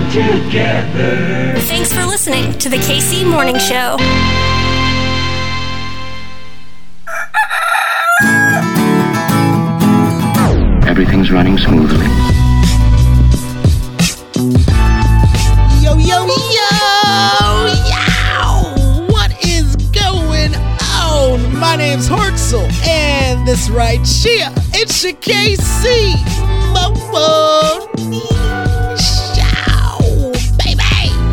come together. Thanks for listening to the KC Morning Show. Everything's running smoothly. Yo, yo, yo, yo! What is going on? My name's Hartzell, and this right here, it's your KC Morning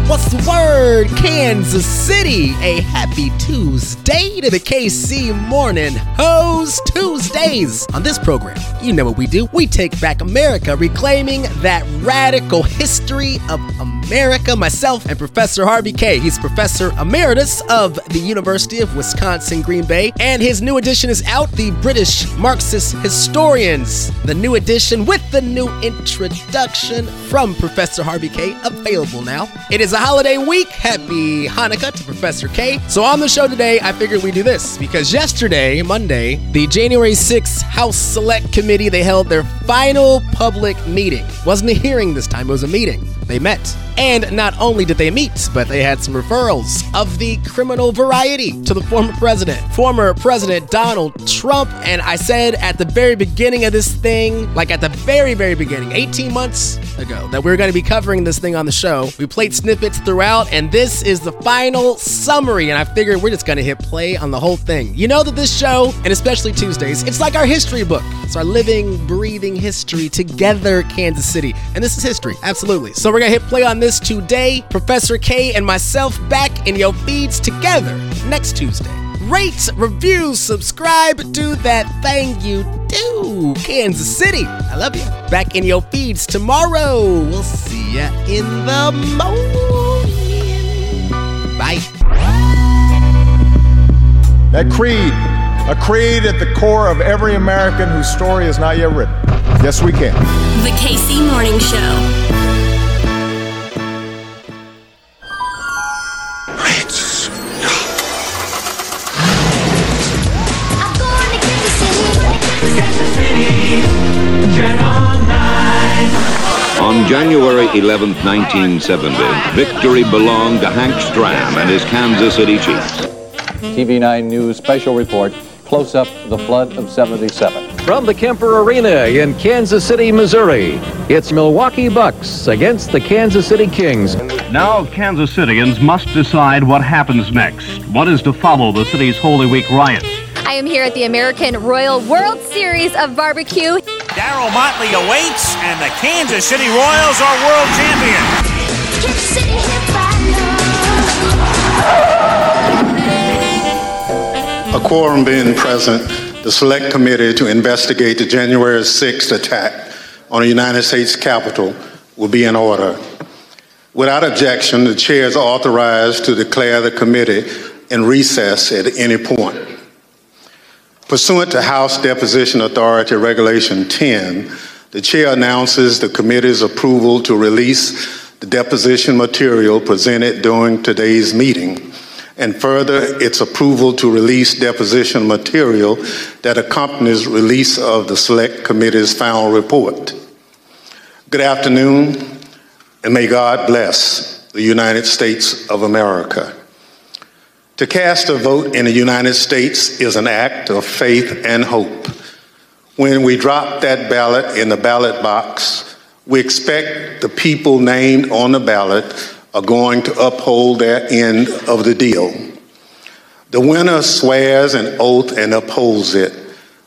What's the word? Kansas City. A happy Tuesday to the KC Morning Hose Tuesdays. On this program, you know what we do. We take back America, reclaiming that radical history of America. Myself and Professor Harvey Kaye. He's Professor Emeritus of the University of Wisconsin Green Bay, and his new edition is out The British Marxist Historians. The new edition with the new introduction from Professor Harvey Kaye. available now. It is a holiday week. Happy Hanukkah to Professor Kaye. So on the show today, I figured we'd do this because yesterday, Monday, the January 6th House Select Committee, they held their final public meeting. Wasn't a hearing this time, it was a meeting. They met. And not only did they meet, but they had some referrals of the criminal variety to the former president, former President Donald Trump. And I said at the very beginning of this thing, like at the very, very beginning, 18 months ago, that we were going to be covering this thing on the show. We played snippets throughout, and this is the final summary. And I figured we're just going to hit play on the whole thing. You know that this show, and especially Tuesdays, it's like our history book. It's our living, breathing history together, Kansas City. And this is history, absolutely. So we're going to hit play on this today. Professor Kaye and myself back in your feeds together next Tuesday. Rate, review, subscribe, do that thing you do. Kansas City, I love you. Back in your feeds tomorrow. We'll see ya in the morning. Bye. That creed, a creed at the core of every American whose story is not yet written. Yes, we can. The KC Morning Show. January 11, 1970, victory belonged to Hank Stram and his Kansas City Chiefs. TV9 News special report, close up the flood of 77. From the Kemper Arena in Kansas City, Missouri, it's Milwaukee Bucks against the Kansas City Kings. Now, Kansas Citians must decide what happens next. What is to follow the city's Holy Week riots? I am here at the American Royal World Series of Barbecue. Darryl Motley awaits, and the Kansas City Royals are world champions. A quorum being present, the Select Committee to investigate the January 6th attack on the United States Capitol will be in order. Without objection, the chair is authorized to declare the committee in recess at any point. Pursuant to House Deposition Authority Regulation 10, the chair announces the committee's approval to release the deposition material presented during today's meeting, and further, its approval to release deposition material that accompanies release of the Select Committee's final report. Good afternoon, and may God bless the United States of America. To cast a vote in the United States is an act of faith and hope. When we drop that ballot in the ballot box, we expect the people named on the ballot are going to uphold their end of the deal. The winner swears an oath and upholds it.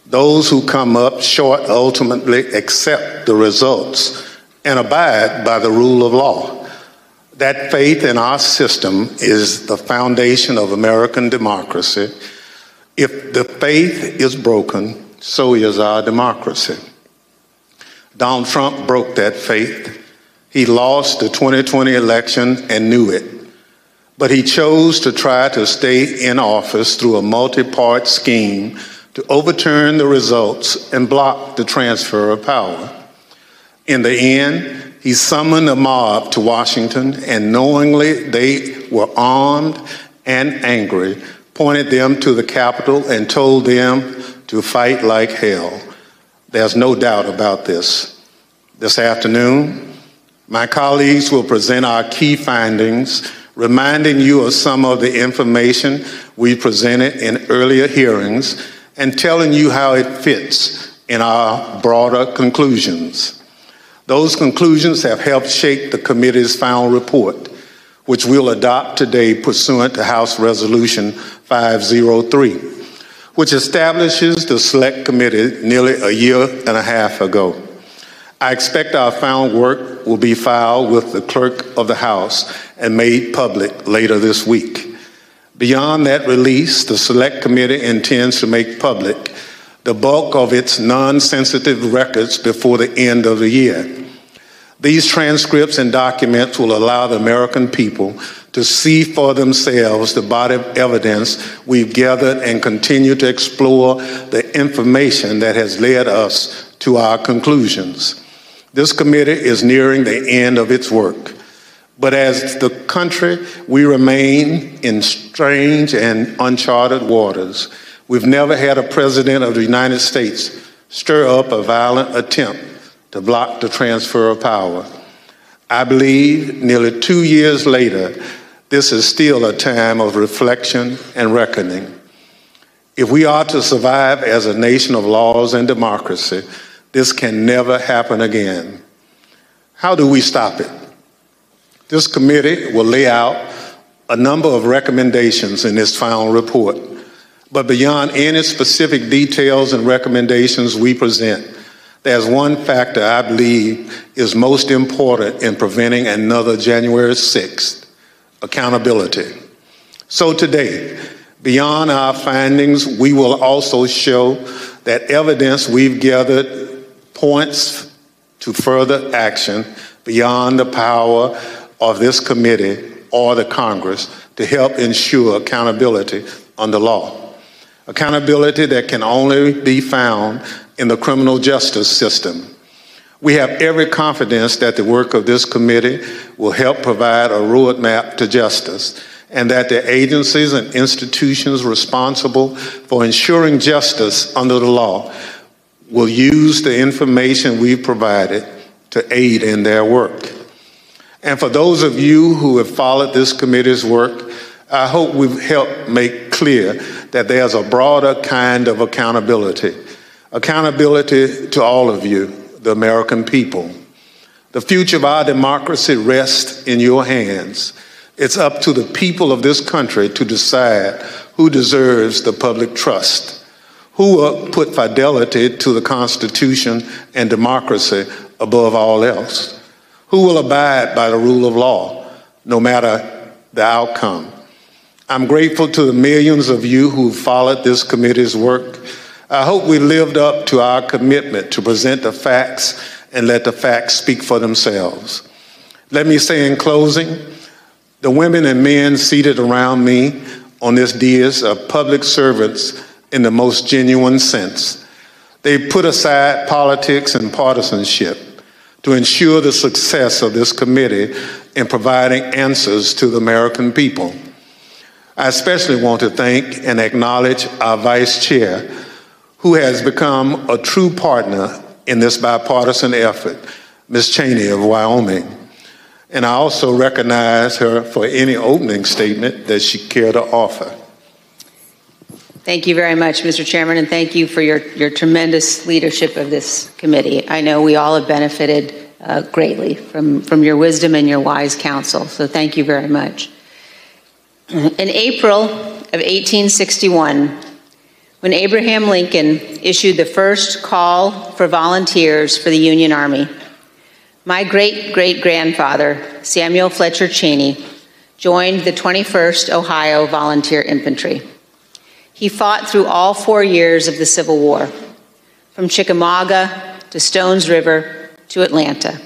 Those who come up short ultimately accept the results and abide by the rule of law. That faith in our system is the foundation of American democracy. If the faith is broken, so is our democracy. Donald Trump broke that faith. He lost the 2020 election and knew it. But he chose to try to stay in office through a multi part scheme to overturn the results and block the transfer of power. In the end, he summoned a mob to Washington, and knowingly they were armed and angry, pointed them to the Capitol and told them to fight like hell. There's no doubt about this. This afternoon, My colleagues will present our key findings, reminding you of some of the information we presented in earlier hearings and telling you how it fits in our broader conclusions. Those conclusions have helped shape the committee's final report, which we'll adopt today pursuant to House Resolution 503, which establishes the Select Committee nearly a year and a half ago. I expect our final work will be filed with the clerk of the House and made public later this week. Beyond that release, the Select Committee intends to make public the bulk of its non sensitive records before the end of the year. These transcripts and documents will allow the American people to see for themselves the body of evidence we've gathered and continue to explore the information that has led us to our conclusions. This committee is nearing the end of its work. But as the country, we remain in strange and uncharted waters. We've never had a president of the United States stir up a violent attempt to block the transfer of power. I believe nearly two years later, this is still a time of reflection and reckoning. If we are to survive as a nation of laws and democracy, this can never happen again. How do we stop it? This committee will lay out a number of recommendations in its final report. But beyond any specific details and recommendations we present, there's one factor I believe is most important in preventing another January 6th accountability. So today, beyond our findings, we will also show that evidence we've gathered points to further action beyond the power of this committee or the Congress to help ensure accountability under law. Accountability that can only be found in the criminal justice system. We have every confidence that the work of this committee will help provide a roadmap to justice and that the agencies and institutions responsible for ensuring justice under the law will use the information we've provided to aid in their work. And for those of you who have followed this committee's work, I hope we've helped make clear that there's a broader kind of accountability accountability to all of you, the American people. The future of our democracy rests in your hands. It's up to the people of this country to decide who deserves the public trust, who will put fidelity to the Constitution and democracy above all else, who will abide by the rule of law, no matter the outcome. I'm grateful to the millions of you who followed this committee's work I hope we lived up to our commitment to present the facts and let the facts speak for themselves. Let me say in closing, the women and men seated around me on this dais are public servants in the most genuine sense. They put aside politics and partisanship to ensure the success of this committee in providing answers to the American people. I especially want to thank and acknowledge our vice chair, who has become a true partner in this bipartisan effort, Ms. Cheney of Wyoming. And I also recognize her for any opening statement that she care to offer. Thank you very much, Mr. Chairman, and thank you for your, your tremendous leadership of this committee. I know we all have benefited uh, greatly from, from your wisdom and your wise counsel, so thank you very much. In April of 1861, when Abraham Lincoln issued the first call for volunteers for the Union Army. My great great grandfather, Samuel Fletcher Cheney, joined the 21st Ohio Volunteer Infantry. He fought through all four years of the Civil War, from Chickamauga to Stones River to Atlanta.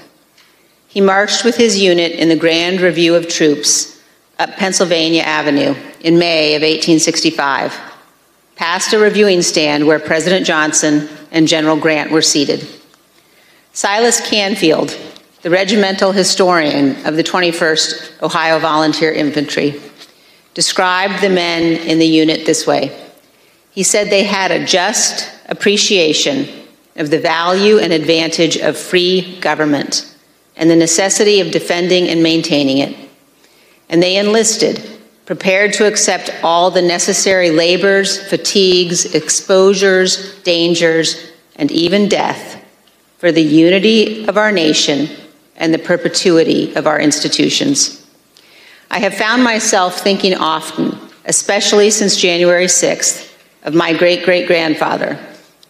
He marched with his unit in the Grand Review of Troops up Pennsylvania Avenue in May of 1865 past a reviewing stand where President Johnson and General Grant were seated. Silas Canfield, the regimental historian of the 21st Ohio Volunteer Infantry, described the men in the unit this way. He said they had a just appreciation of the value and advantage of free government and the necessity of defending and maintaining it. And they enlisted, prepared to accept all the necessary labors, fatigues, exposures, dangers, and even death for the unity of our nation and the perpetuity of our institutions. I have found myself thinking often, especially since January 6th, of my great great grandfather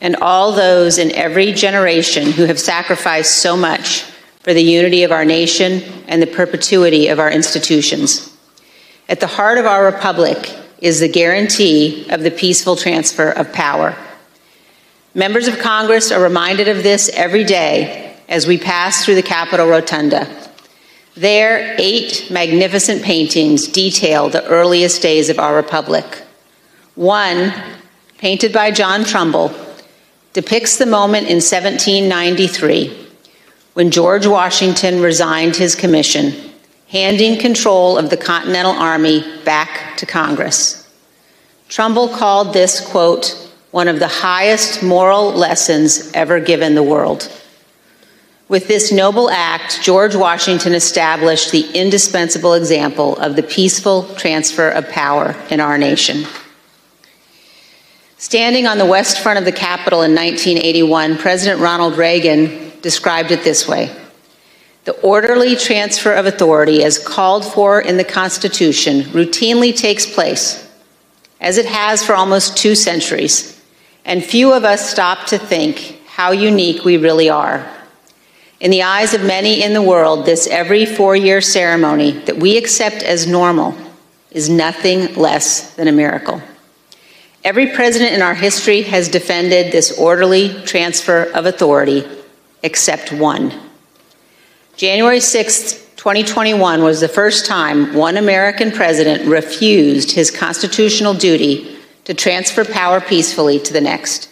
and all those in every generation who have sacrificed so much for the unity of our nation and the perpetuity of our institutions. At the heart of our republic is the guarantee of the peaceful transfer of power. Members of Congress are reminded of this every day as we pass through the Capitol Rotunda. There, eight magnificent paintings detail the earliest days of our republic. One, painted by John Trumbull, depicts the moment in 1793 when George Washington resigned his commission, handing control of the Continental Army back to Congress. Trumbull called this, quote, one of the highest moral lessons ever given the world. With this noble act, George Washington established the indispensable example of the peaceful transfer of power in our nation. Standing on the west front of the Capitol in 1981, President Ronald Reagan described it this way The orderly transfer of authority, as called for in the Constitution, routinely takes place, as it has for almost two centuries and few of us stop to think how unique we really are. In the eyes of many in the world, this every four year ceremony that we accept as normal is nothing less than a miracle. Every president in our history has defended this orderly transfer of authority except one. January 6, 2021 was the first time one American president refused his constitutional duty to transfer power peacefully to the next.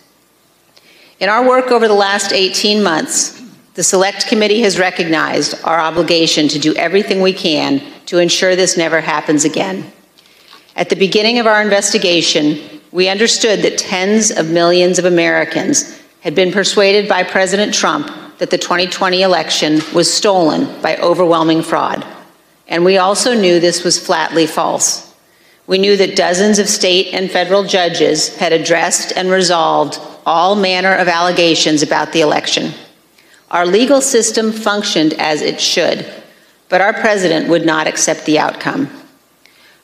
In our work over the last 18 months, the Select Committee has recognized our obligation to do everything we can to ensure this never happens again. At the beginning of our investigation, we understood that tens of millions of Americans had been persuaded by President Trump that the 2020 election was stolen by overwhelming fraud. And we also knew this was flatly false. We knew that dozens of state and federal judges had addressed and resolved all manner of allegations about the election. Our legal system functioned as it should, but our president would not accept the outcome.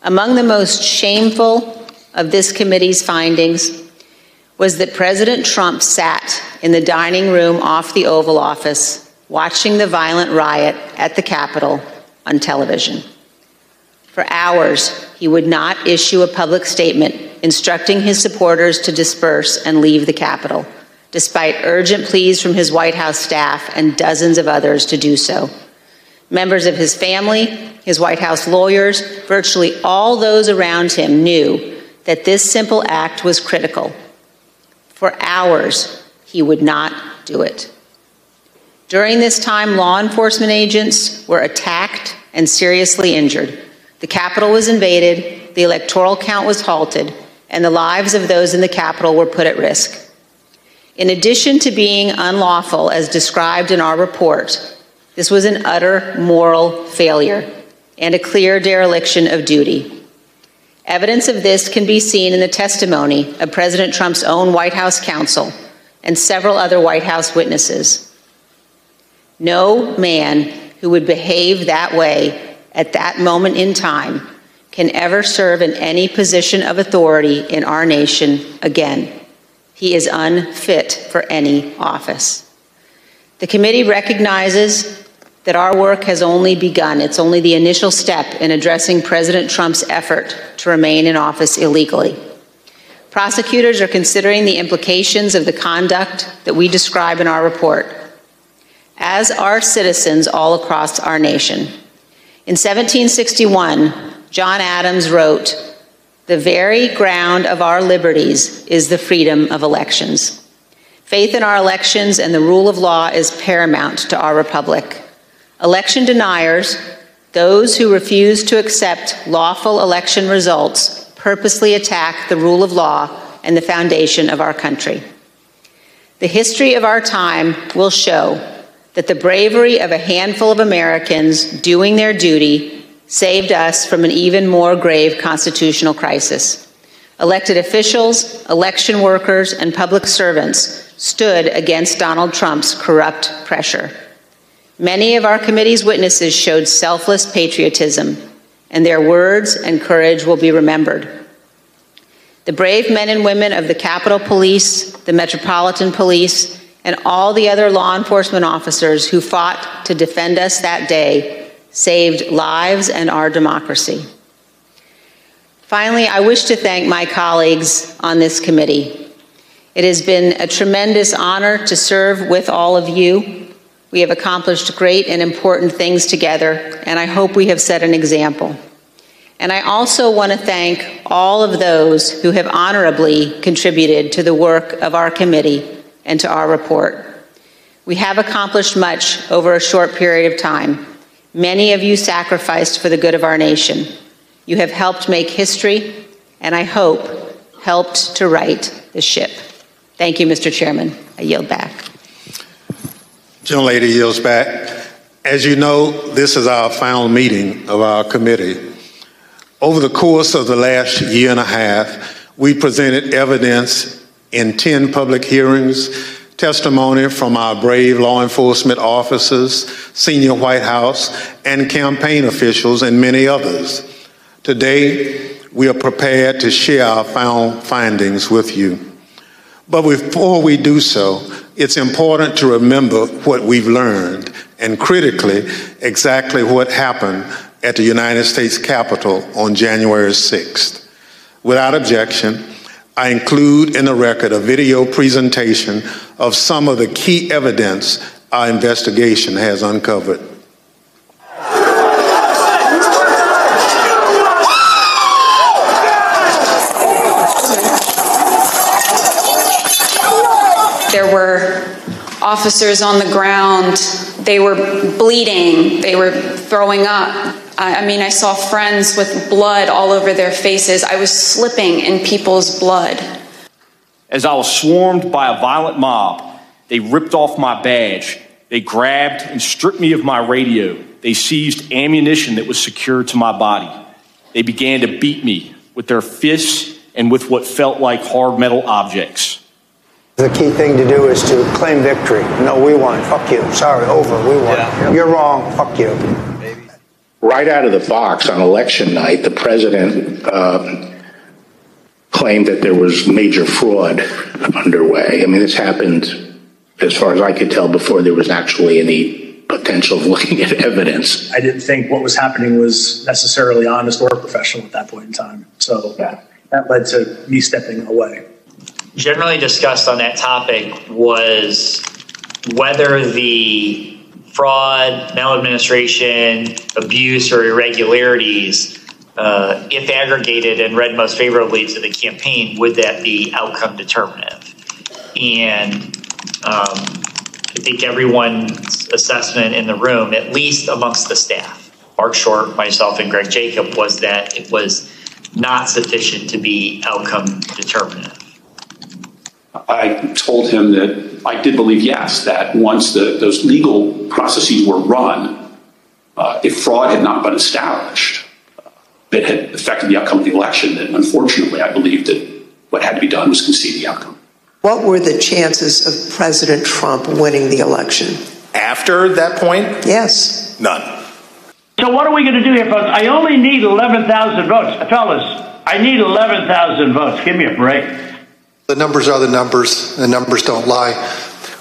Among the most shameful of this committee's findings was that President Trump sat in the dining room off the Oval Office watching the violent riot at the Capitol on television. For hours, he would not issue a public statement instructing his supporters to disperse and leave the Capitol, despite urgent pleas from his White House staff and dozens of others to do so. Members of his family, his White House lawyers, virtually all those around him knew that this simple act was critical. For hours, he would not do it. During this time, law enforcement agents were attacked and seriously injured. The Capitol was invaded, the electoral count was halted, and the lives of those in the Capitol were put at risk. In addition to being unlawful, as described in our report, this was an utter moral failure and a clear dereliction of duty. Evidence of this can be seen in the testimony of President Trump's own White House counsel and several other White House witnesses. No man who would behave that way at that moment in time can ever serve in any position of authority in our nation again. He is unfit for any office. The committee recognizes that our work has only begun. It's only the initial step in addressing President Trump's effort to remain in office illegally. Prosecutors are considering the implications of the conduct that we describe in our report, as are citizens all across our nation. In 1761, John Adams wrote, The very ground of our liberties is the freedom of elections. Faith in our elections and the rule of law is paramount to our republic. Election deniers, those who refuse to accept lawful election results, purposely attack the rule of law and the foundation of our country. The history of our time will show that the bravery of a handful of Americans doing their duty saved us from an even more grave constitutional crisis. Elected officials, election workers, and public servants stood against Donald Trump's corrupt pressure. Many of our committee's witnesses showed selfless patriotism, and their words and courage will be remembered. The brave men and women of the Capitol Police, the Metropolitan Police, and all the other law enforcement officers who fought to defend us that day saved lives and our democracy. Finally, I wish to thank my colleagues on this committee. It has been a tremendous honor to serve with all of you. We have accomplished great and important things together, and I hope we have set an example. And I also want to thank all of those who have honorably contributed to the work of our committee and to our report. We have accomplished much over a short period of time. Many of you sacrificed for the good of our nation. You have helped make history, and I hope helped to right the ship. Thank you, Mr. Chairman. I yield back. Gentlelady yields back. As you know, this is our final meeting of our committee. Over the course of the last year and a half, we presented evidence in 10 public hearings, testimony from our brave law enforcement officers, senior White House, and campaign officials, and many others. Today, we are prepared to share our final findings with you. But before we do so, it's important to remember what we've learned and critically, exactly what happened at the United States Capitol on January 6th. Without objection, I include in the record a video presentation of some of the key evidence our investigation has uncovered. There were officers on the ground. They were bleeding. They were throwing up. I mean, I saw friends with blood all over their faces. I was slipping in people's blood. As I was swarmed by a violent mob, they ripped off my badge. They grabbed and stripped me of my radio. They seized ammunition that was secured to my body. They began to beat me with their fists and with what felt like hard metal objects. The key thing to do is to claim victory. No, we won. Fuck you. Sorry, over. We won. Yeah. You're wrong. Fuck you. Right out of the box on election night, the president uh, claimed that there was major fraud underway. I mean, this happened, as far as I could tell, before there was actually any potential of looking at evidence. I didn't think what was happening was necessarily honest or professional at that point in time. So yeah. that led to me stepping away generally discussed on that topic was whether the fraud, maladministration, abuse, or irregularities, uh, if aggregated and read most favorably to the campaign, would that be outcome determinative? And um, I think everyone's assessment in the room, at least amongst the staff, Marc Short, myself, and Greg Jacob, was that it was not sufficient to be outcome determinative. I told him that I did believe, yes, that once the, those legal processes were run, uh, if fraud had not been established uh, that had affected the outcome of the election, then unfortunately I believed that what had to be done was concede the outcome. What were the chances of President Trump winning the election? After that point? Yes. None. So what are we going to do here, folks? I only need 11,000 votes. Fellas, I need 11,000 votes. Give me a break. The numbers are the numbers, the numbers don't lie.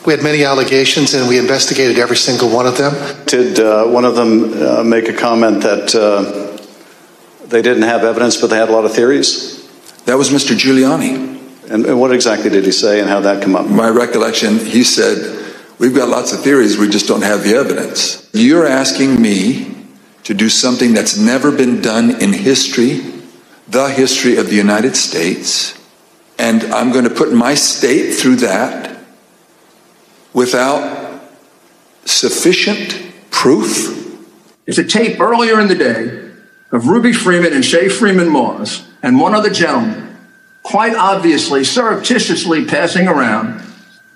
We had many allegations and we investigated every single one of them. Did uh, one of them uh, make a comment that uh, they didn't have evidence but they had a lot of theories? That was Mr. Giuliani. And, and what exactly did he say and how that come up? My recollection, he said, We've got lots of theories, we just don't have the evidence. You're asking me to do something that's never been done in history, the history of the United States and I'm going to put my state through that without sufficient proof. It's a tape earlier in the day of Ruby Freeman and Shaye Freeman Moss and one other gentleman, quite obviously, surreptitiously passing around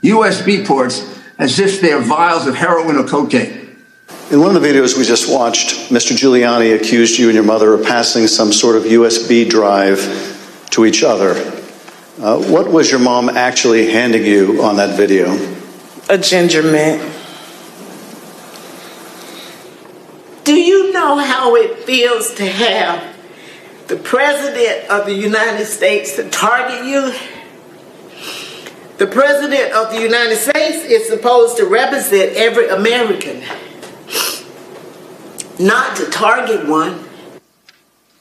USB ports as if they're vials of heroin or cocaine. In one of the videos we just watched, Mr. Giuliani accused you and your mother of passing some sort of USB drive to each other. Uh, what was your mom actually handing you on that video? A ginger mint. Do you know how it feels to have the President of the United States to target you? The President of the United States is supposed to represent every American, not to target one.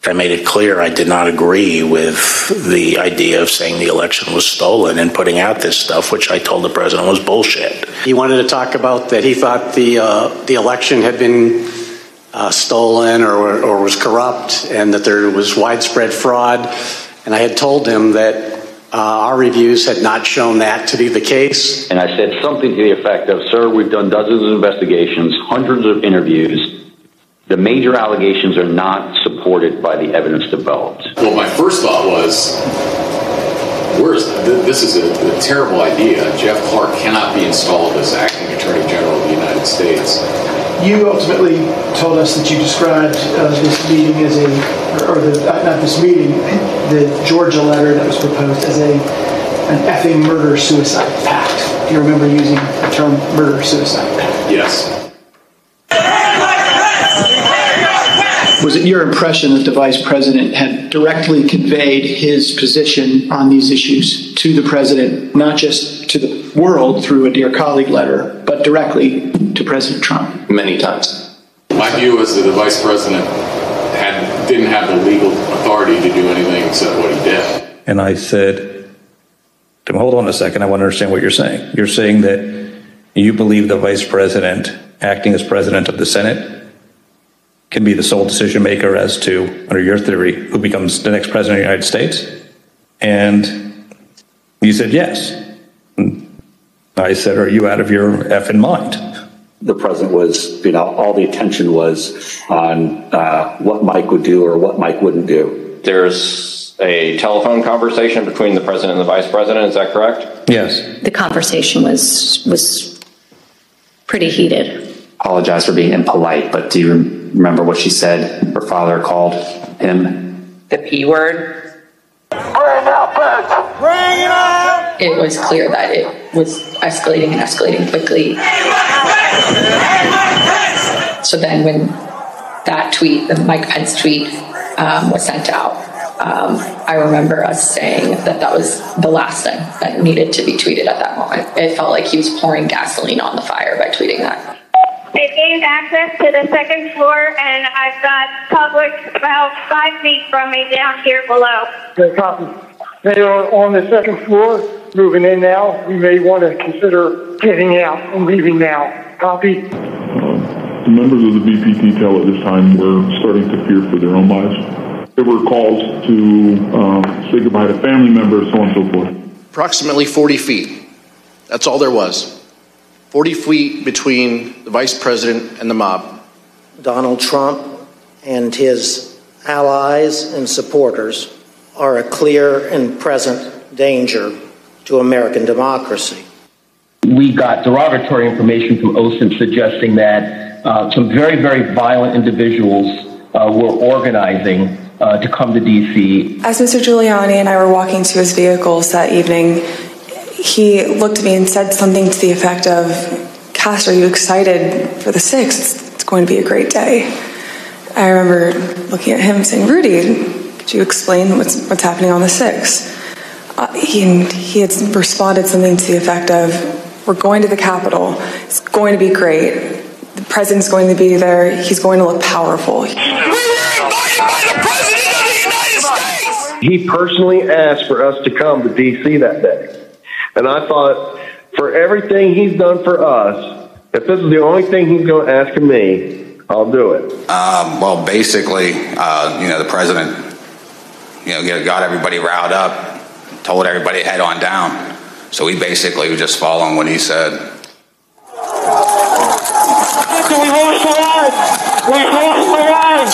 I made it clear I did not agree with the idea of saying the election was stolen and putting out this stuff, which I told the president was bullshit. He wanted to talk about that he thought the uh, the election had been uh, stolen or, or was corrupt and that there was widespread fraud. And I had told him that uh, our reviews had not shown that to be the case. And I said something to the effect of, Sir, we've done dozens of investigations, hundreds of interviews. The major allegations are not supported by the evidence developed. Well, my first thought was, where's this is a, a terrible idea. Jeff Clark cannot be installed as acting Attorney General of the United States. You ultimately told us that you described uh, this meeting as a, or the, uh, not this meeting, the Georgia letter that was proposed as a an effing murder suicide pact. Do you remember using the term murder suicide pact? Yes. Was it your impression that the vice president had directly conveyed his position on these issues to the president, not just to the world through a dear colleague letter, but directly to President Trump? Many times. My view was that the vice president had didn't have the legal authority to do anything except what he did. And I said, hold on a second, I want to understand what you're saying. You're saying that you believe the vice president, acting as president of the Senate, can be the sole decision maker as to, under your theory, who becomes the next president of the United States? And you said yes. And I said, Are you out of your effing mind? The president was, you know, all the attention was on uh, what Mike would do or what Mike wouldn't do. There's a telephone conversation between the president and the vice president. Is that correct? Yes. The conversation was was pretty heated. Apologize for being impolite, but do you remember what she said? Her father called him The P word. Bring out bags! Bring it out! It was clear that it was escalating and escalating quickly. So then, when that tweet, the Mike Pence tweet, um, was sent out, um, I remember us saying that that was the last thing that needed to be tweeted at that moment. It felt like he was pouring gasoline on the fire by tweeting that. It gained access to the second floor, and I've got public about five feet from me down here below. Okay, copy. They are on the second floor, moving in now. We may want to consider getting out and leaving now. Copy. The members of the VPT at this time were starting to fear for their own lives. There were calls to um, say goodbye to family members, so on and so forth. Approximately 40 feet. That's all there was. 40 feet between the vice president and the mob. Donald Trump and his allies and supporters are a clear and present danger to American democracy. We got derogatory information from OSINT suggesting that uh, some very, very violent individuals uh, were organizing uh, to come to D.C. As Mr. Giuliani and I were walking to his vehicles that evening, he looked at me and said something to the effect of, Cass, are you excited for the 6th? It's going to be a great day. I remember looking at him and saying, Rudy, could you explain what's, what's happening on the 6th? Uh, he, he had responded something to the effect of, we're going to the Capitol. It's going to be great. The president's going to be there. He's going to look powerful. We were invited by the President of the United States. He personally asked for us to come to D.C. that day. And I thought, for everything he's done for us, if this is the only thing he's going to ask of me, I'll do it. Um, well, basically, uh, you know, the president, you know, got everybody riled up, told everybody to head on down. So we basically were just following what he said. We lost the line! We lost the line!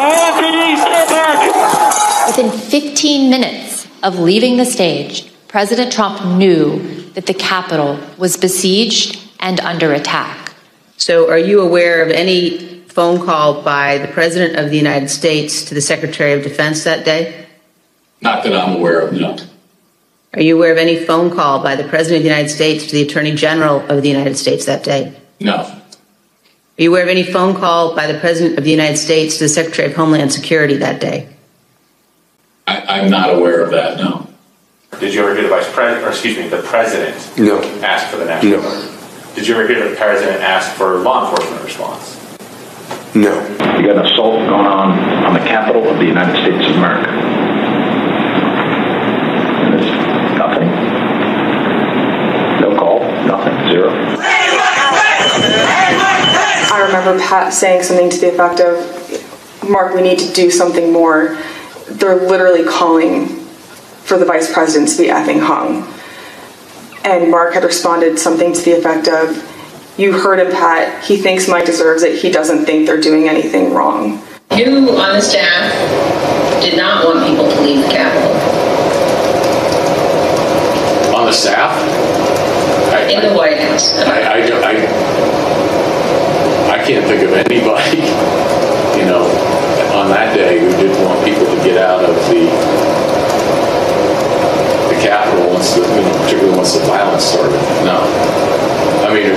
Anthony, get back! Within 15 minutes of leaving the stage, President Trump knew that the Capitol was besieged and under attack. So, are you aware of any phone call by the President of the United States to the Secretary of Defense that day? Not that I'm aware of, no. Are you aware of any phone call by the President of the United States to the Attorney General of the United States that day? No. Are you aware of any phone call by the President of the United States to the Secretary of Homeland Security that day? I, I'm not aware of that, no. Did you ever hear the vice president, or excuse me, the president No. ask for the national No. guard? Did you ever hear the president ask for law enforcement response? No. You got an assault going on on the Capitol of the United States of America. And there's nothing. No call, nothing, zero. I remember Pat saying something to the effect of, Mark, we need to do something more. They're literally calling for the vice president to be effing hung. And Mark had responded something to the effect of, You heard him, Pat. He thinks Mike deserves it. He doesn't think they're doing anything wrong. You on the staff did not want people to leave the Capitol. On the staff? I, In the White House. I, I, I, I can't think of anybody, you know, on that day who didn't want people to get out of the the Capitol once the, particularly once the violence started. No. I mean,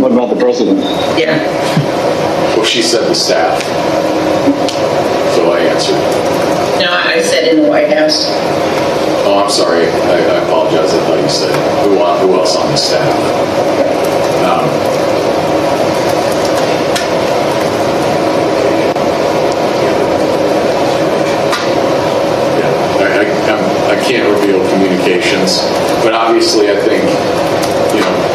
What about the president? Yeah. well, she said the staff. So I answered. No, I said in the White House. Oh, I'm sorry. I, I apologize. I thought you said who, who else on the staff. Um, yeah, I, I, I'm, I can't reveal communications, but obviously, I think you know.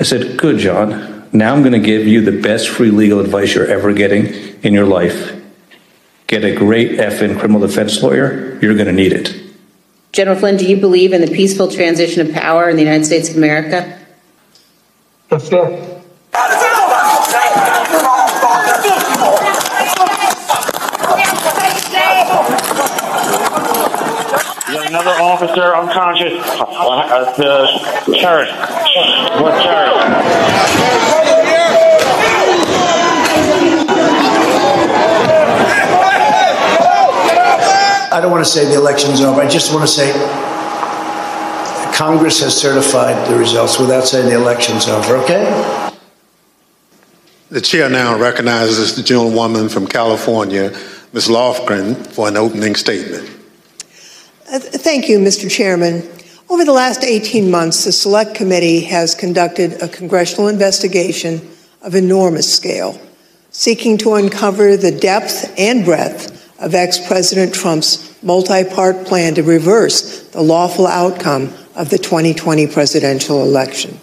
I said, Good, John. Now I'm going to give you the best free legal advice you're ever getting in your life. Get a great effing criminal defense lawyer. You're going to need it. General Flynn, do you believe in the peaceful transition of power in the United States of America? Yes, sir. You got another officer unconscious. Uh, the turret. What turret? I don't want to say the election's over. I just want to say Congress has certified the results without saying the election's over, okay? The chair now recognizes the gentlewoman from California, Ms. Lofgren, for an opening statement. Uh, Thank you, Mr. Chairman. Over the last 18 months, the Select Committee has conducted a congressional investigation of enormous scale, seeking to uncover the depth and breadth of ex President Trump's multi part plan to reverse the lawful outcome of the 2020 presidential election.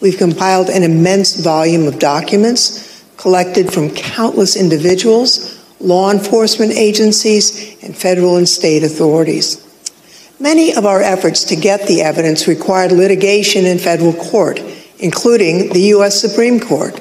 We've compiled an immense volume of documents collected from countless individuals, law enforcement agencies, and federal and state authorities. Many of our efforts to get the evidence required litigation in federal court, including the U.S. Supreme Court.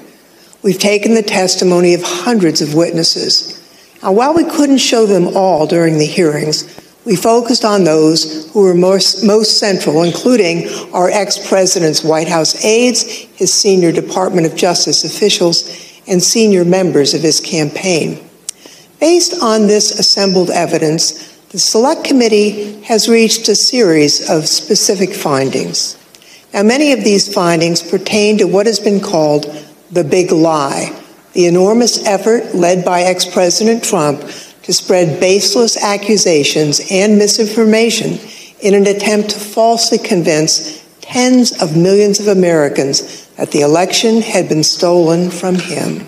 We've taken the testimony of hundreds of witnesses. Now, while we couldn't show them all during the hearings, we focused on those who were most, most central, including our ex president's White House aides, his senior Department of Justice officials, and senior members of his campaign. Based on this assembled evidence, the Select Committee has reached a series of specific findings. Now, many of these findings pertain to what has been called the big lie, the enormous effort led by ex President Trump to spread baseless accusations and misinformation in an attempt to falsely convince tens of millions of Americans that the election had been stolen from him.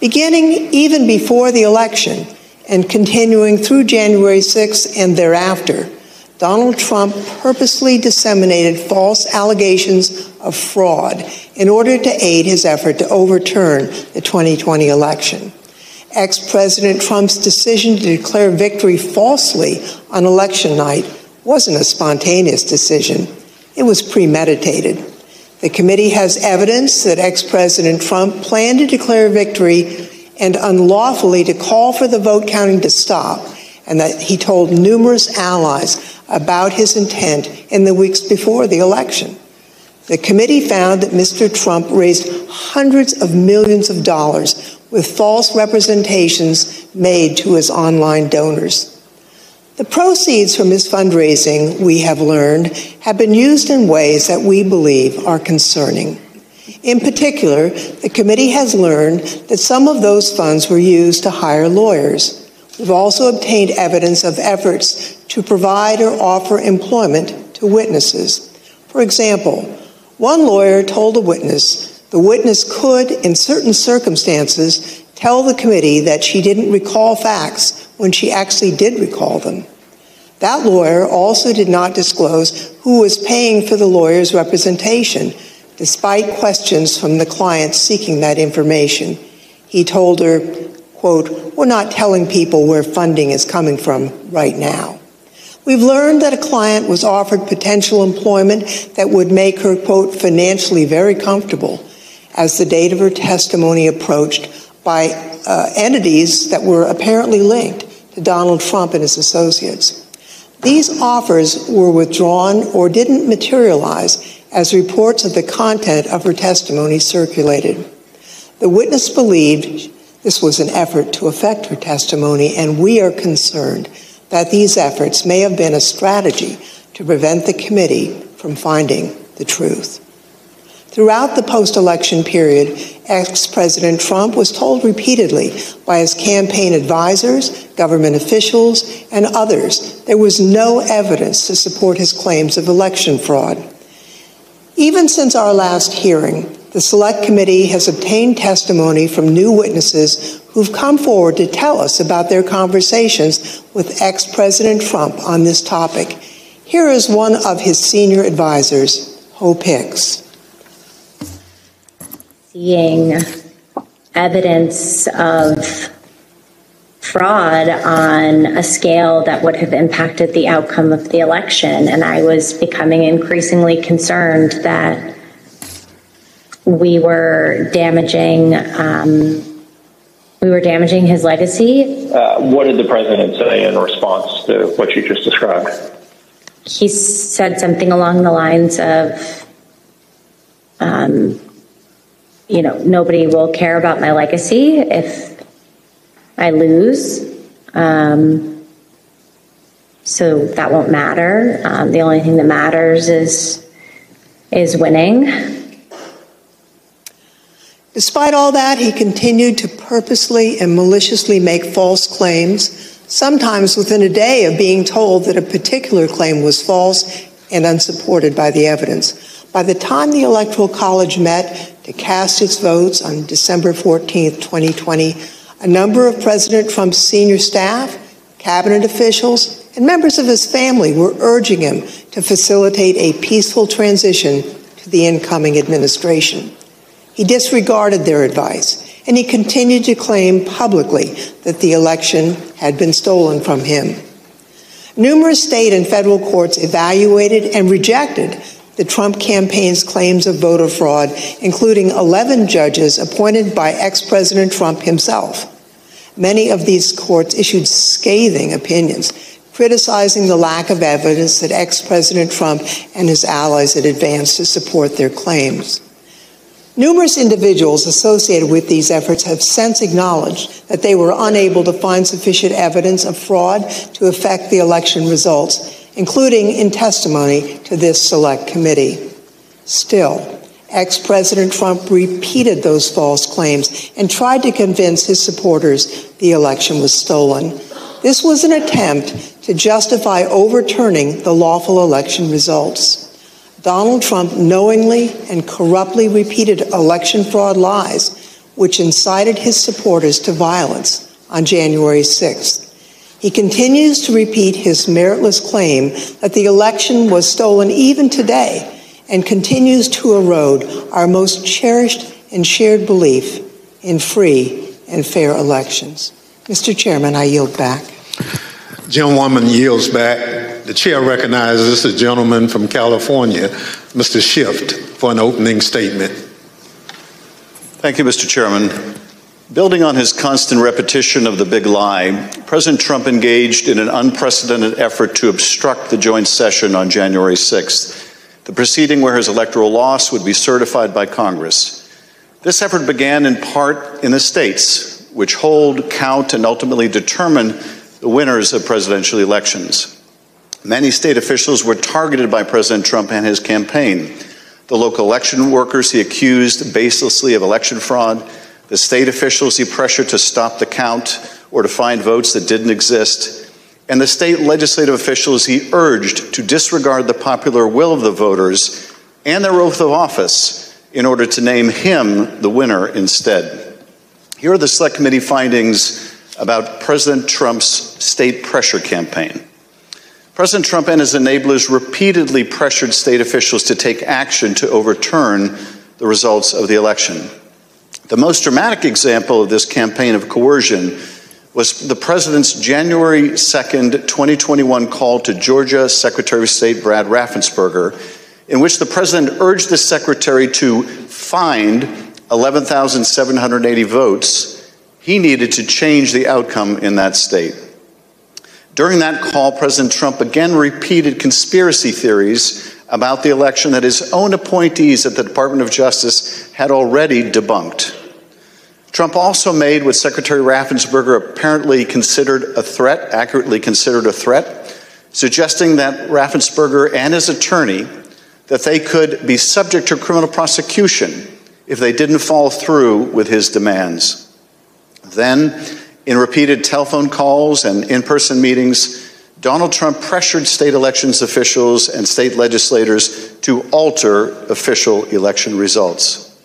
Beginning even before the election and continuing through January 6th and thereafter, Donald Trump purposely disseminated false allegations of fraud in order to aid his effort to overturn the 2020 election. Ex President Trump's decision to declare victory falsely on election night wasn't a spontaneous decision. It was premeditated. The committee has evidence that ex President Trump planned to declare victory and unlawfully to call for the vote counting to stop, and that he told numerous allies about his intent in the weeks before the election. The committee found that Mr. Trump raised hundreds of millions of dollars with false representations made to his online donors. The proceeds from his fundraising, we have learned, have been used in ways that we believe are concerning. In particular, the committee has learned that some of those funds were used to hire lawyers. We've also obtained evidence of efforts to provide or offer employment to witnesses. For example, one lawyer told a witness the witness could, in certain circumstances, tell the committee that she didn't recall facts when she actually did recall them. That lawyer also did not disclose who was paying for the lawyer's representation, despite questions from the client seeking that information. He told her, quote, we're not telling people where funding is coming from right now. We've learned that a client was offered potential employment that would make her, quote, financially very comfortable as the date of her testimony approached by uh, entities that were apparently linked to Donald Trump and his associates. These offers were withdrawn or didn't materialize as reports of the content of her testimony circulated. The witness believed this was an effort to affect her testimony, and we are concerned that these efforts may have been a strategy to prevent the committee from finding the truth. Throughout the post election period, ex President Trump was told repeatedly by his campaign advisors, government officials, and others there was no evidence to support his claims of election fraud. Even since our last hearing, the Select Committee has obtained testimony from new witnesses who've come forward to tell us about their conversations with ex President Trump on this topic. Here is one of his senior advisors, Hope Hicks. Seeing evidence of fraud on a scale that would have impacted the outcome of the election. And I was becoming increasingly concerned that we were damaging um, we were damaging his legacy. Uh, what did the president say in response to what you just described? He said something along the lines of, um, you know, nobody will care about my legacy if I lose. Um, so that won't matter. Um, the only thing that matters is is winning. Despite all that, he continued to purposely and maliciously make false claims, sometimes within a day of being told that a particular claim was false and unsupported by the evidence. By the time the Electoral College met to cast its votes on December 14, 2020, a number of President Trump's senior staff, cabinet officials, and members of his family were urging him to facilitate a peaceful transition to the incoming administration. He disregarded their advice, and he continued to claim publicly that the election had been stolen from him. Numerous state and federal courts evaluated and rejected the Trump campaign's claims of voter fraud, including 11 judges appointed by ex President Trump himself. Many of these courts issued scathing opinions, criticizing the lack of evidence that ex President Trump and his allies had advanced to support their claims. Numerous individuals associated with these efforts have since acknowledged that they were unable to find sufficient evidence of fraud to affect the election results, including in testimony to this select committee. Still, ex President Trump repeated those false claims and tried to convince his supporters the election was stolen. This was an attempt to justify overturning the lawful election results. Donald Trump knowingly and corruptly repeated election fraud lies, which incited his supporters to violence on January 6th. He continues to repeat his meritless claim that the election was stolen even today and continues to erode our most cherished and shared belief in free and fair elections. Mr. Chairman, I yield back. Gentlewoman yields back. The chair recognizes the gentleman from California, Mr. Schiff, for an opening statement. Thank you, Mr. Chairman. Building on his constant repetition of the big lie, President Trump engaged in an unprecedented effort to obstruct the joint session on January 6th, the proceeding where his electoral loss would be certified by Congress. This effort began in part in the states, which hold, count, and ultimately determine the winners of presidential elections. Many state officials were targeted by President Trump and his campaign. The local election workers he accused baselessly of election fraud, the state officials he pressured to stop the count or to find votes that didn't exist, and the state legislative officials he urged to disregard the popular will of the voters and their oath of office in order to name him the winner instead. Here are the Select Committee findings about President Trump's state pressure campaign. President Trump and his enablers repeatedly pressured state officials to take action to overturn the results of the election. The most dramatic example of this campaign of coercion was the president's January 2nd, 2021 call to Georgia Secretary of State Brad Raffensperger, in which the president urged the secretary to find 11,780 votes he needed to change the outcome in that state. During that call, President Trump again repeated conspiracy theories about the election that his own appointees at the Department of Justice had already debunked. Trump also made what Secretary Raffensperger apparently considered a threat, accurately considered a threat, suggesting that Raffensperger and his attorney that they could be subject to criminal prosecution if they didn't follow through with his demands. Then, in repeated telephone calls and in person meetings, Donald Trump pressured state elections officials and state legislators to alter official election results.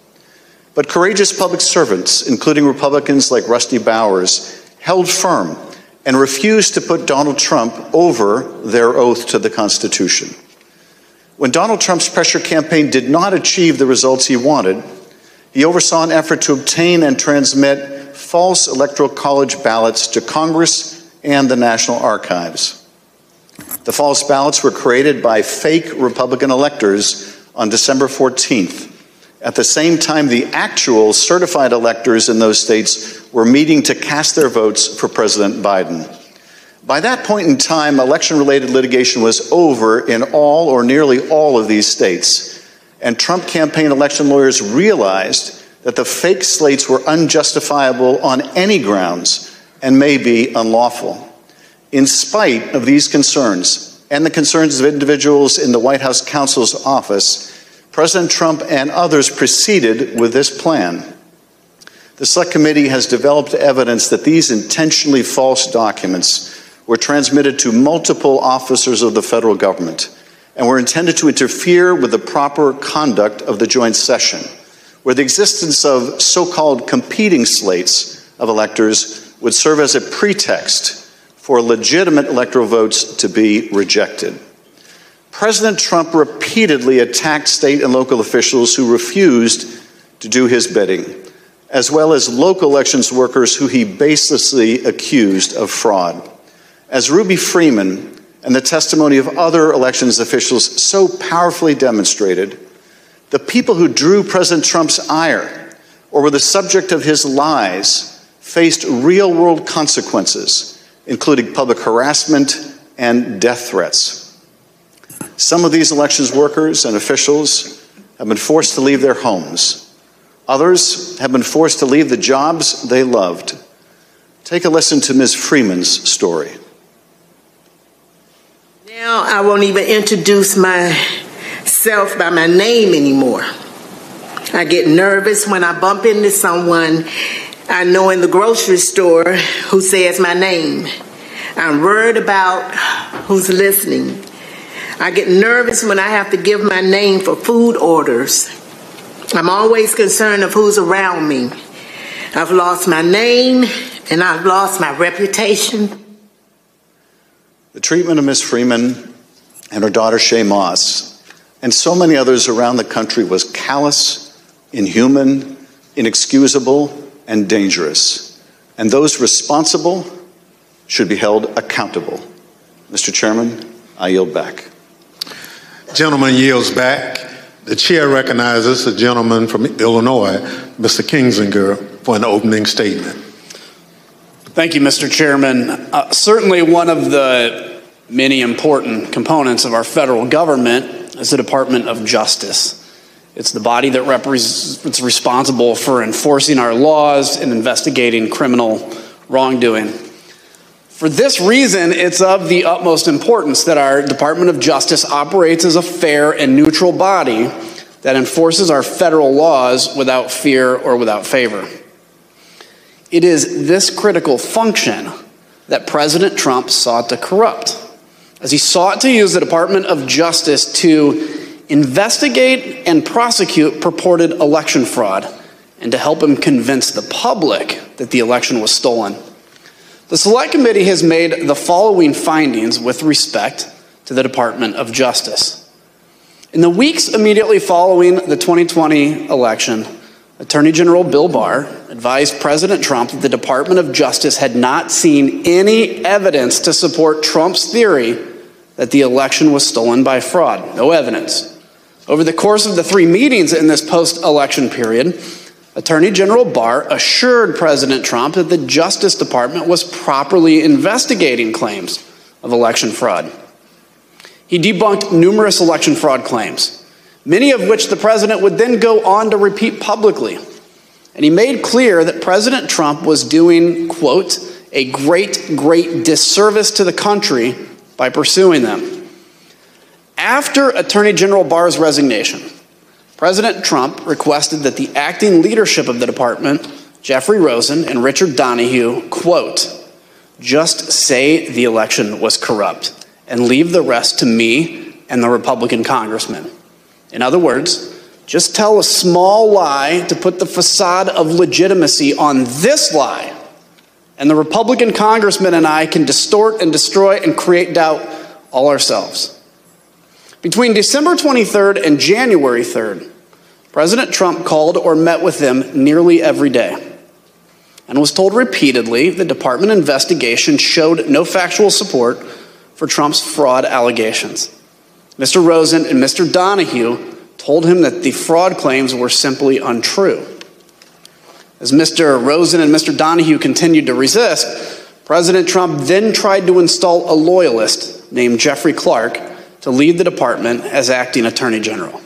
But courageous public servants, including Republicans like Rusty Bowers, held firm and refused to put Donald Trump over their oath to the Constitution. When Donald Trump's pressure campaign did not achieve the results he wanted, he oversaw an effort to obtain and transmit false electoral college ballots to Congress and the National Archives. The false ballots were created by fake Republican electors on December 14th. At the same time, the actual certified electors in those states were meeting to cast their votes for President Biden. By that point in time, election related litigation was over in all or nearly all of these states. And Trump campaign election lawyers realized that the fake slates were unjustifiable on any grounds and may be unlawful. In spite of these concerns and the concerns of individuals in the White House counsel's office, President Trump and others proceeded with this plan. The Select Committee has developed evidence that these intentionally false documents were transmitted to multiple officers of the federal government and were intended to interfere with the proper conduct of the joint session where the existence of so called competing slates of electors would serve as a pretext for legitimate electoral votes to be rejected. President Trump repeatedly attacked state and local officials who refused to do his bidding, as well as local elections workers who he baselessly accused of fraud. As Ruby Freeman and the testimony of other elections officials so powerfully demonstrated, the people who drew President Trump's ire or were the subject of his lies faced real world consequences, including public harassment and death threats. Some of these elections workers and officials have been forced to leave their homes. Others have been forced to leave the jobs they loved. Take a listen to Ms. Freeman's story. Now I won't even introduce myself by my name anymore. I get nervous when I bump into someone I know in the grocery store who says my name. I'm worried about who's listening. I get nervous when I have to give my name for food orders. I'm always concerned of who's around me. I've lost my name and I've lost my reputation. The treatment of Miss Freeman and her daughter Shaye Moss and so many others around the country was callous, inhuman, inexcusable, and dangerous. And those responsible should be held accountable. Mr. Chairman, I yield back. Gentleman yields back. The chair recognizes the gentleman from Illinois, Mr. Kinzinger, for an opening statement. Thank you, Mr. Chairman. Uh, certainly, one of the many important components of our federal government is the Department of Justice. It's the body that repres- it's responsible for enforcing our laws and investigating criminal wrongdoing. For this reason, it's of the utmost importance that our Department of Justice operates as a fair and neutral body that enforces our federal laws without fear or without favor. It is this critical function that President Trump sought to corrupt, as he sought to use the Department of Justice to investigate and prosecute purported election fraud and to help him convince the public that the election was stolen. The Select Committee has made the following findings with respect to the Department of Justice. In the weeks immediately following the 2020 election, Attorney General Bill Barr advised President Trump that the Department of Justice had not seen any evidence to support Trump's theory that the election was stolen by fraud. No evidence. Over the course of the three meetings in this post election period, Attorney General Barr assured President Trump that the Justice Department was properly investigating claims of election fraud. He debunked numerous election fraud claims, many of which the president would then go on to repeat publicly. And he made clear that President Trump was doing, quote, a great, great disservice to the country by pursuing them. After Attorney General Barr's resignation, President Trump requested that the acting leadership of the department, Jeffrey Rosen and Richard Donoghue, quote, just say the election was corrupt and leave the rest to me and the Republican congressman. In other words, just tell a small lie to put the facade of legitimacy on this lie, and the Republican congressman and I can distort and destroy and create doubt all ourselves. Between December 23rd and January 3rd, President Trump called or met with them nearly every day and was told repeatedly the department investigation showed no factual support for Trump's fraud allegations. Mr. Rosen and Mr. Donoghue told him that the fraud claims were simply untrue. As Mr. Rosen and Mr. Donoghue continued to resist, President Trump then tried to install a loyalist named Jeffrey Clark to lead the department as acting attorney general.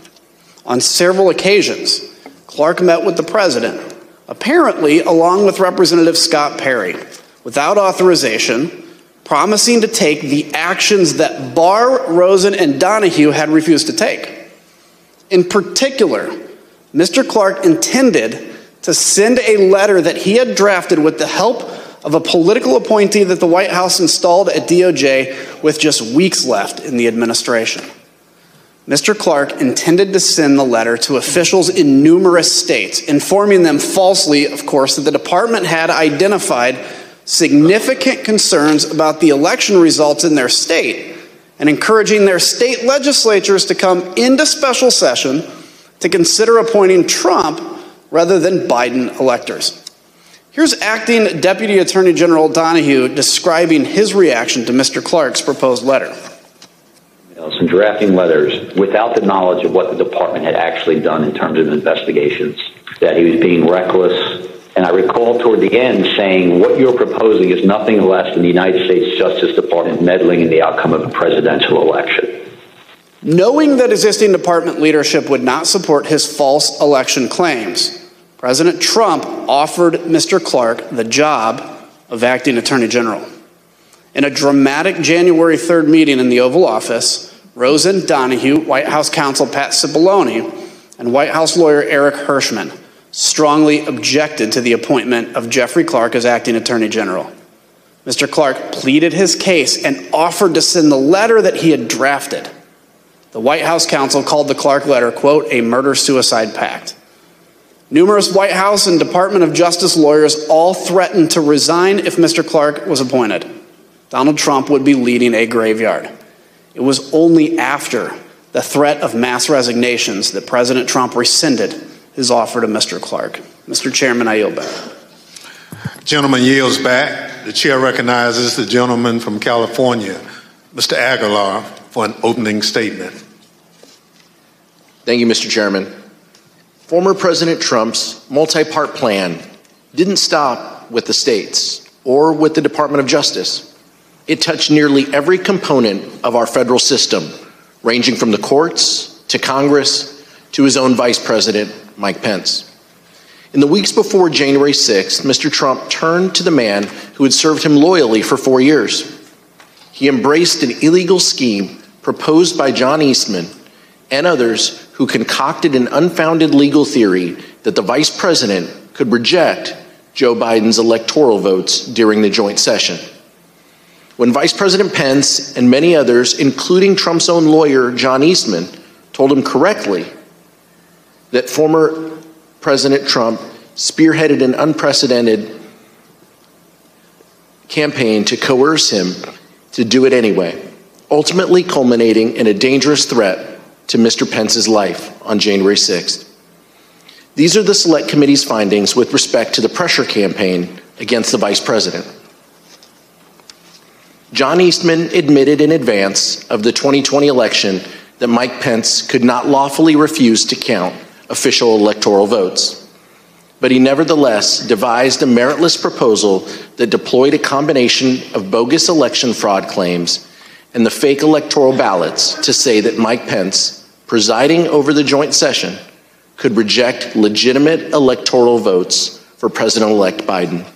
On several occasions, Clark met with the president, apparently along with Representative Scott Perry, without authorization, promising to take the actions that Barr, Rosen, and Donoghue had refused to take. In particular, Mr. Clark intended to send a letter that he had drafted with the help of a political appointee that the White House installed at DOJ with just weeks left in the administration. Mr. Clark intended to send the letter to officials in numerous states, informing them falsely, of course, that the department had identified significant concerns about the election results in their state and encouraging their state legislatures to come into special session to consider appointing Trump rather than Biden electors. Here's Acting Deputy Attorney General Donoghue describing his reaction to Mr. Clark's proposed letter. Some drafting letters without the knowledge of what the department had actually done in terms of investigations, that he was being reckless. And I recall toward the end saying, what you're proposing is nothing less than the United States Justice Department meddling in the outcome of a presidential election. Knowing that existing department leadership would not support his false election claims, President Trump offered Mr. Clark the job of acting attorney general. In a dramatic January 3rd meeting in the Oval Office, Rosen Donoghue, White House counsel Pat Cipollone, and White House lawyer Eric Herschmann strongly objected to the appointment of Jeffrey Clark as acting attorney general. Mr. Clark pleaded his case and offered to send the letter that he had drafted. The White House counsel called the Clark letter, quote, a murder suicide pact. Numerous White House and Department of Justice lawyers all threatened to resign if Mr. Clark was appointed. Donald Trump would be leading a graveyard. It was only after the threat of mass resignations that President Trump rescinded his offer to Mr. Clark. Mr. Chairman, I yield back. Gentleman yields back. The chair recognizes the gentleman from California, Mr. Aguilar, for an opening statement. Thank you, Mr. Chairman. Former President Trump's multi part plan didn't stop with the states or with the Department of Justice. It touched nearly every component of our federal system, ranging from the courts to Congress to his own Vice President, Mike Pence. In the weeks before January 6th, Mr. Trump turned to the man who had served him loyally for four years. He embraced an illegal scheme proposed by John Eastman and others who concocted an unfounded legal theory that the vice president could reject Joe Biden's electoral votes during the joint session. When Vice President Pence and many others, including Trump's own lawyer, John Eastman, told him correctly that former President Trump spearheaded an unprecedented campaign to coerce him to do it anyway, ultimately culminating in a dangerous threat to Mr. Pence's life on January 6th. These are the Select Committee's findings with respect to the pressure campaign against the Vice President. John Eastman admitted in advance of the 2020 election that Mike Pence could not lawfully refuse to count official electoral votes. But he nevertheless devised a meritless proposal that deployed a combination of bogus election fraud claims and the fake electoral ballots to say that Mike Pence, presiding over the joint session, could reject legitimate electoral votes for President elect Biden.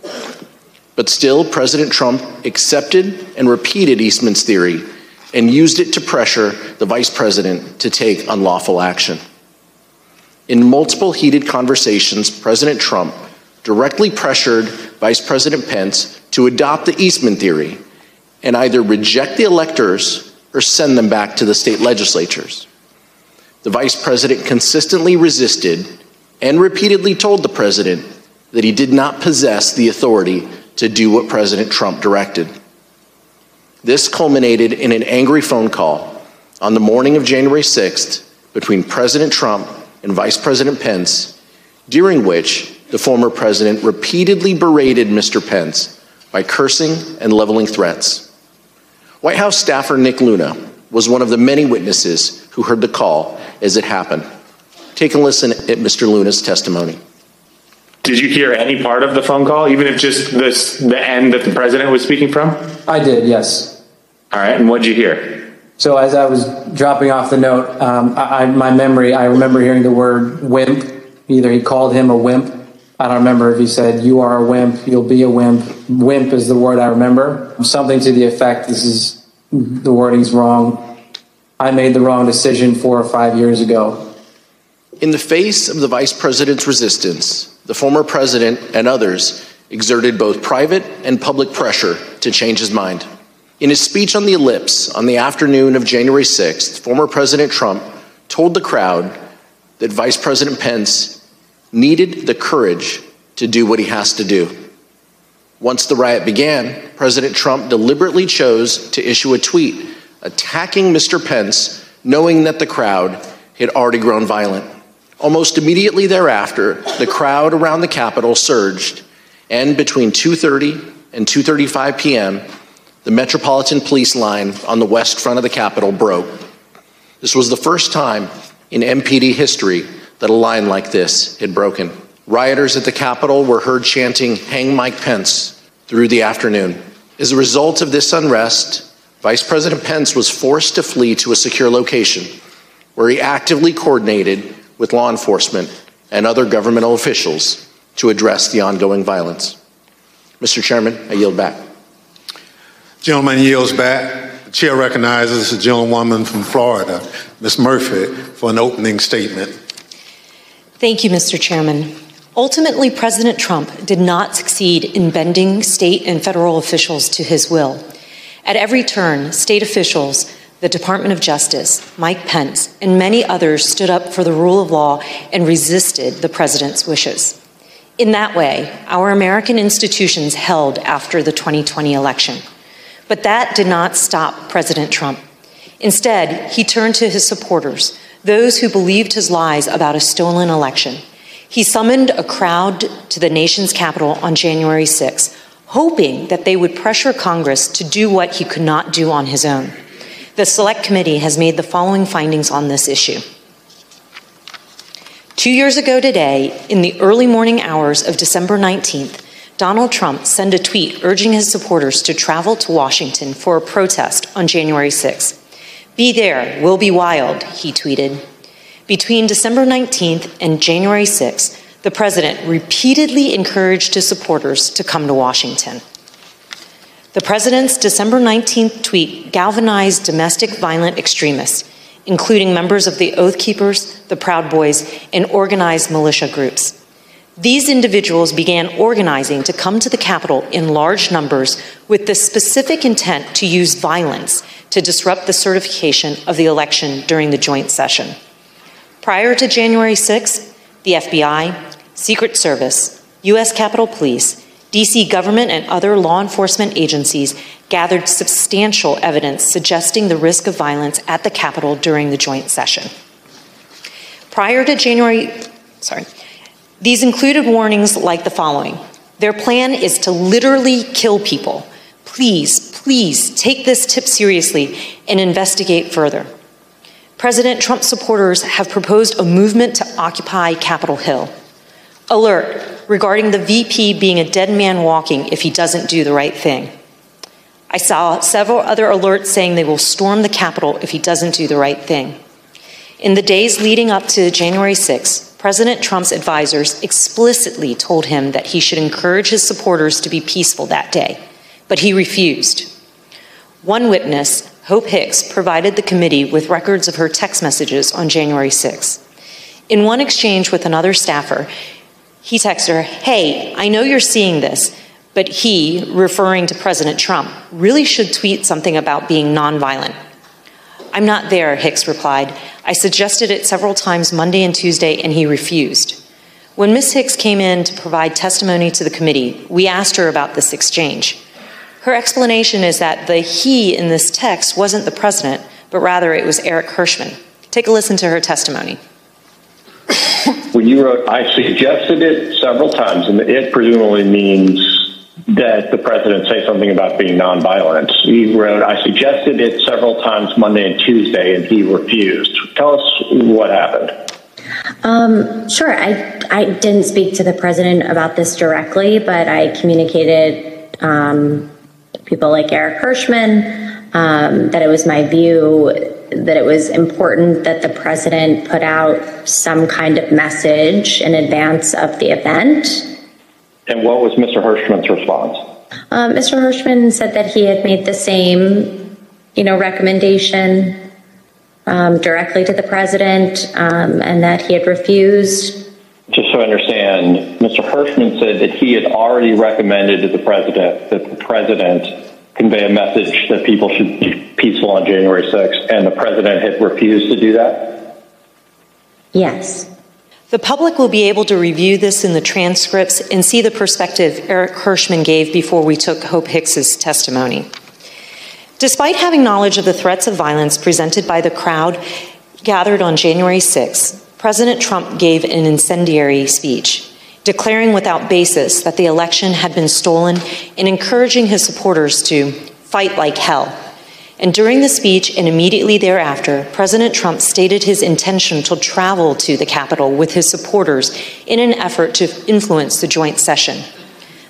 But still, President Trump accepted and repeated Eastman's theory and used it to pressure the vice president to take unlawful action. In multiple heated conversations, President Trump directly pressured Vice President Pence to adopt the Eastman theory and either reject the electors or send them back to the state legislatures. The vice president consistently resisted and repeatedly told the president that he did not possess the authority to do what President Trump directed. This culminated in an angry phone call on the morning of January 6th between President Trump and Vice President Pence, during which the former president repeatedly berated Mr. Pence by cursing and leveling threats. White House staffer Nick Luna was one of the many witnesses who heard the call as it happened. Take a listen at Mr. Luna's testimony. Did you hear any part of the phone call, even if just this, the end that the president was speaking from? I did, yes. All right, and what did you hear? So as I was dropping off the note, um, I, my memory, I remember hearing the word wimp. Either he called him a wimp. I don't remember if he said, you are a wimp, you'll be a wimp. Wimp is the word I remember. Something to the effect, this is, the wording's wrong. I made the wrong decision four or five years ago. In the face of the vice president's resistance, the former president and others exerted both private and public pressure to change his mind. In his speech on the ellipse on the afternoon of January 6th, former President Trump told the crowd that Vice President Pence needed the courage to do what he has to do. Once the riot began, President Trump deliberately chose to issue a tweet attacking Mr. Pence, knowing that the crowd had already grown violent. Almost immediately thereafter, the crowd around the Capitol surged, and between 2:30 and 2:35 p.m., the Metropolitan Police line on the west front of the Capitol broke. This was the first time in MPD history that a line like this had broken. Rioters at the Capitol were heard chanting, Hang Mike Pence, through the afternoon. As a result of this unrest, Vice President Pence was forced to flee to a secure location where he actively coordinated with law enforcement and other governmental officials to address the ongoing violence. Mr. Chairman, I yield back. Gentleman yields back. The chair recognizes the gentlewoman from Florida, Ms. Murphy, for an opening statement. Thank you, Mr. Chairman. Ultimately, President Trump did not succeed in bending state and federal officials to his will. At every turn, state officials, the Department of Justice, Mike Pence, and many others stood up for the rule of law and resisted the president's wishes. In that way, our American institutions held after the 2020 election. But that did not stop President Trump. Instead, he turned to his supporters, those who believed his lies about a stolen election. He summoned a crowd to the nation's capital on January 6, hoping that they would pressure Congress to do what he could not do on his own. the Select Committee has made the following findings on this issue. Two years ago today, in the early morning hours of December 19th, Donald Trump sent a tweet urging his supporters to travel to Washington for a protest on January 6th. Be there, we'll be wild, he tweeted. Between December 19th and January 6th, the president repeatedly encouraged his supporters to come to Washington. The president's December 19th tweet galvanized domestic violent extremists, including members of the Oath Keepers, the Proud Boys, and organized militia groups. These individuals began organizing to come to the Capitol in large numbers with the specific intent to use violence to disrupt the certification of the election during the joint session. Prior to January 6th, the FBI, Secret Service, U.S. Capitol Police, DC government, and other law enforcement agencies gathered substantial evidence suggesting the risk of violence at the Capitol during the joint session. Prior to January, sorry, these included warnings like the following Their plan is to literally kill people. Please, please take this tip seriously and investigate further. President Trump supporters have proposed a movement to occupy Capitol Hill. Alert regarding the VP being a dead man walking if he doesn't do the right thing. I saw several other alerts saying they will storm the Capitol if he doesn't do the right thing. In the days leading up to January 6th, President Trump's advisors explicitly told him that he should encourage his supporters to be peaceful that day, but he refused. One witness, Hope Hicks, provided the committee with records of her text messages on January 6. In one exchange with another staffer, he texted her, Hey, I know you're seeing this, but he, referring to President Trump, really should tweet something about being nonviolent. I'm not there, Hicks replied. I suggested it several times Monday and Tuesday, and he refused. When Ms. Hicks came in to provide testimony to the committee, we asked her about this exchange. Her explanation is that the he in this text wasn't the president, but rather it was Eric Herschmann. Take a listen to her testimony. when you wrote, I suggested it several times, and it presumably means that the president say something about being nonviolent. He wrote, I suggested it several times Monday and Tuesday, and he refused. Tell us what happened. Um, sure. I, I didn't speak to the president about this directly, but I communicated um, people like Eric Herschmann um, that it was my view that it was important that the president put out some kind of message in advance of the event and what was Mr. Herschmann's response? Um, Mr. Herschmann said that he had made the same, you know, recommendation um, directly to the president, um, and that he had refused. Just so I understand, Mr. Herschmann said that he had already recommended to the president that the president convey a message that people should be peaceful on January 6th, and the president had refused to do that? Yes. The public will be able to review this in the transcripts and see the perspective Eric Herschmann gave before we took Hope Hicks's testimony. Despite having knowledge of the threats of violence presented by the crowd gathered on January 6, President Trump gave an incendiary speech, declaring without basis that the election had been stolen and encouraging his supporters to fight like hell and during the speech and immediately thereafter, President Trump stated his intention to travel to the Capitol with his supporters in an effort to influence the joint session.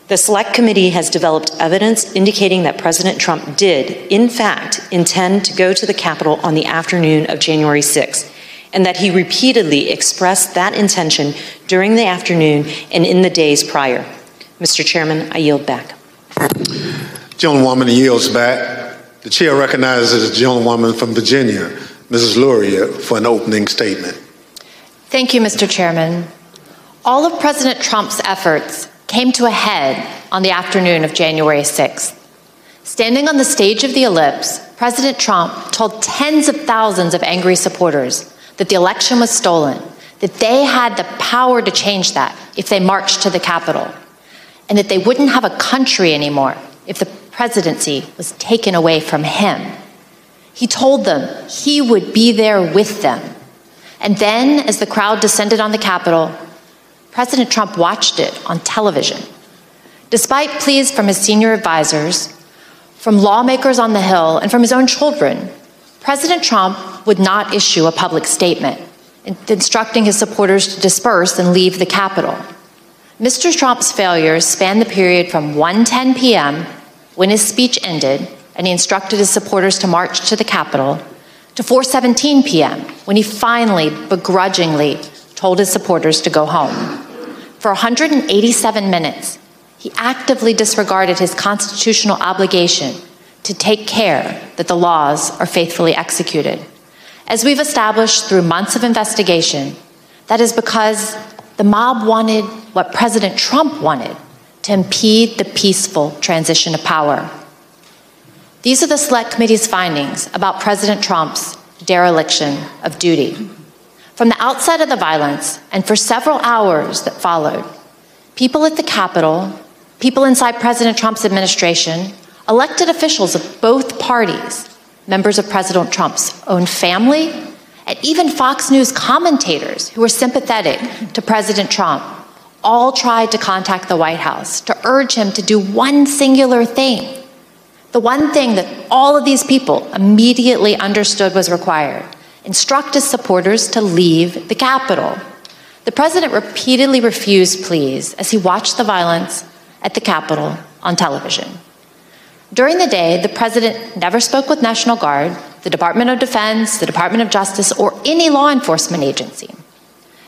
The Select Committee has developed evidence indicating that President Trump did, in fact, intend to go to the Capitol on the afternoon of January 6th, and that he repeatedly expressed that intention during the afternoon and in the days prior. Mr. Chairman, I yield back. Gentlewoman yields back. The chair recognizes the gentlewoman from Virginia, Mrs. Luria, for an opening statement. Thank you, Mr. Chairman. All of President Trump's efforts came to a head on the afternoon of January 6th. Standing on the stage of the ellipse, President Trump told tens of thousands of angry supporters that the election was stolen, that they had the power to change that if they marched to the Capitol, and that they wouldn't have a country anymore if the presidency was taken away from him. He told them he would be there with them. And then, as the crowd descended on the Capitol, President Trump watched it on television. Despite pleas from his senior advisors, from lawmakers on the Hill, and from his own children, President Trump would not issue a public statement instructing his supporters to disperse and leave the Capitol. Mr. Trump's failures spanned the period from 1:10 p.m., when his speech ended and he instructed his supporters to march to the Capitol, to 4:17 p.m., when he finally begrudgingly told his supporters to go home. For 187 minutes, he actively disregarded his constitutional obligation to take care that the laws are faithfully executed. As we've established through months of investigation, that is because the mob wanted what President Trump wanted to impede the peaceful transition of power. These are the Select Committee's findings about President Trump's dereliction of duty. From the outset of the violence and for several hours that followed, people at the Capitol, people inside President Trump's administration, elected officials of both parties, members of President Trump's own family, and even Fox News commentators who were sympathetic to President Trump all tried to contact the White House to urge him to do one singular thing. The one thing that all of these people immediately understood was required instruct his supporters to leave the Capitol. The president repeatedly refused pleas as he watched the violence at the Capitol on television. During the day, the president never spoke with National Guard, the Department of Defense, the Department of Justice, or any law enforcement agency.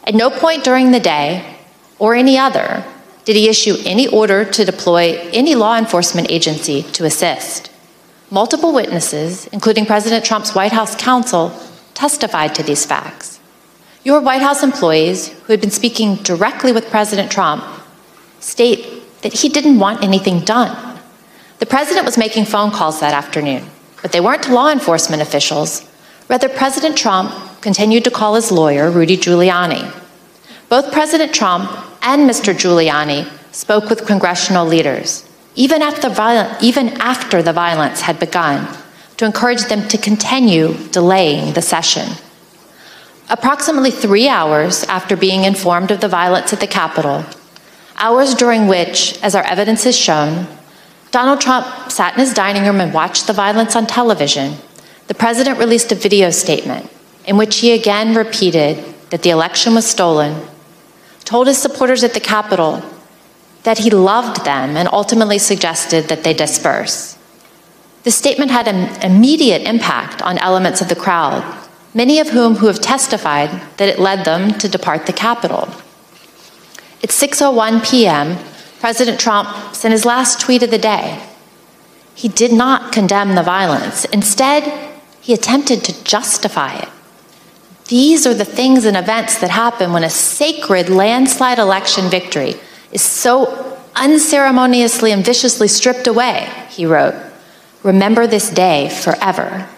At no point during the day or any other did he issue any order to deploy any law enforcement agency to assist. Multiple witnesses, including President Trump's White House counsel, testified to these facts. Your White House employees, who had been speaking directly with President Trump, state that he didn't want anything done. The president was making phone calls that afternoon, but they weren't to law enforcement officials. Rather, President Trump continued to call his lawyer, Rudy Giuliani. Both President Trump and Mr. Giuliani spoke with congressional leaders, even after, viol- even after the violence had begun, to encourage them to continue delaying the session. Approximately three hours after being informed of the violence at the Capitol, hours during which, as our evidence has shown, Donald Trump sat in his dining room and watched the violence on television, the president released a video statement in which he again repeated that the election was stolen, told his supporters at the Capitol that he loved them, and ultimately suggested that they disperse. The statement had an immediate impact on elements of the crowd, many of whom who have testified that it led them to depart the Capitol. At 6:01 p.m., President Trump sent his last tweet of the day. He did not condemn the violence. Instead, he attempted to justify it. These are the things and events that happen when a sacred landslide election victory is so unceremoniously and viciously stripped away, he wrote. Remember this day forever.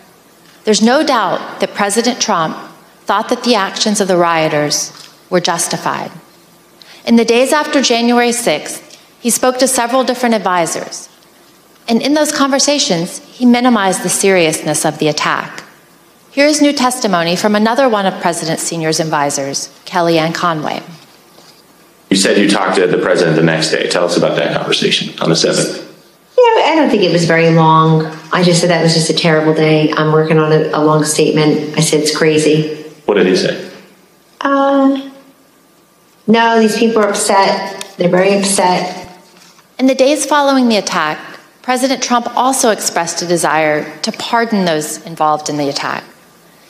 There's no doubt that President Trump thought that the actions of the rioters were justified. In the days after January 6th, he spoke to several different advisors. And in those conversations, he minimized the seriousness of the attack. Here is new testimony from another one of President Senior's advisors, Kellyanne Conway. You said you talked to the president the next day. Tell us about that conversation on the 7th. Yeah, I don't think it was very long. I just said that was just a terrible day. I'm working on a, a long statement. I said it's crazy. What did he say? Uh, no, these people are upset. They're very upset. In the days following the attack, President Trump also expressed a desire to pardon those involved in the attack.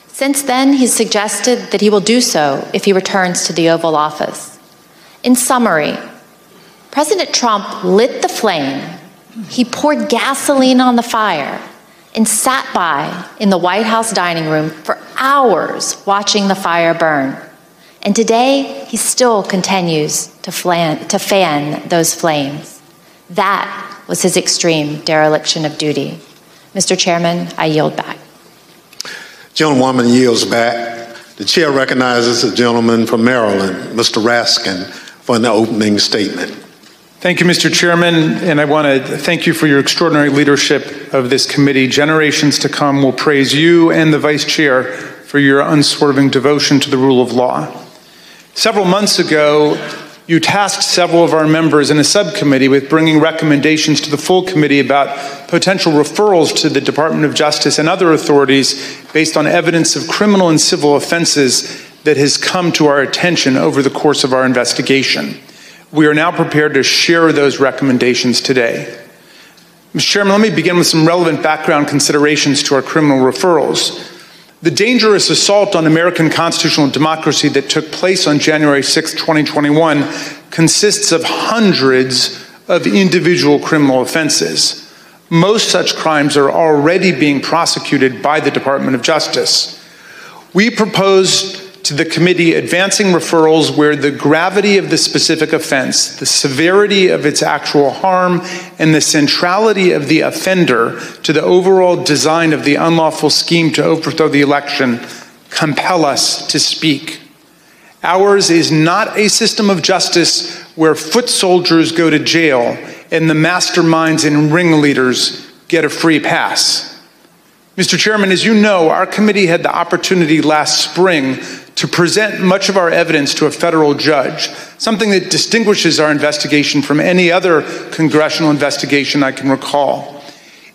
Since then, he's suggested that he will do so if he returns to the Oval Office. In summary, President Trump lit the flame, he poured gasoline on the fire, and sat by in the White House dining room for hours watching the fire burn. And today, he still continues to, flan- to fan those flames. That was his extreme dereliction of duty. Mr. Chairman, I yield back. Gentlewoman yields back. The chair recognizes the gentleman from Maryland, Mr. Raskin, for an opening statement. Thank you, Mr. Chairman, and I want to thank you for your extraordinary leadership of this committee. Generations to come will praise you and the Vice Chair for your unswerving devotion to the rule of law. Several months ago, you tasked several of our members in a subcommittee with bringing recommendations to the full committee about potential referrals to the Department of Justice and other authorities based on evidence of criminal and civil offenses that has come to our attention over the course of our investigation. We are now prepared to share those recommendations today. Mr. Chairman, let me begin with some relevant background considerations to our criminal referrals. The dangerous assault on American constitutional democracy that took place on January 6, 2021, consists of hundreds of individual criminal offenses. Most such crimes are already being prosecuted by the Department of Justice. We propose to the committee advancing referrals where the gravity of the specific offense, the severity of its actual harm, and the centrality of the offender to the overall design of the unlawful scheme to overthrow the election compel us to speak. Ours is not a system of justice where foot soldiers go to jail and the masterminds and ringleaders get a free pass. Mr. Chairman, as you know, our committee had the opportunity last spring to present much of our evidence to a federal judge, something that distinguishes our investigation from any other congressional investigation I can recall.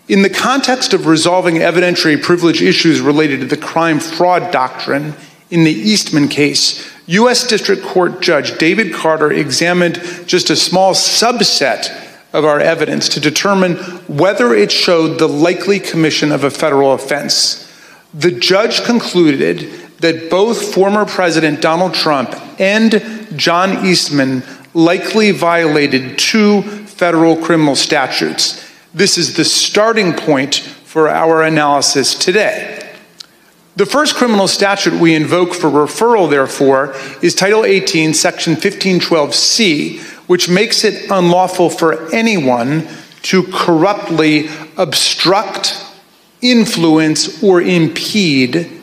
In the context of resolving evidentiary privilege issues related to the crime fraud doctrine in the Eastman case, U.S. District Court Judge David Carter examined just a small subset of our evidence to determine whether it showed the likely commission of a federal offense. The judge concluded that both former President Donald Trump and John Eastman likely violated two federal criminal statutes. This is the starting point for our analysis today. The first criminal statute we invoke for referral, therefore, is Title 18, Section 1512C, which makes it unlawful for anyone to corruptly obstruct, influence, or impede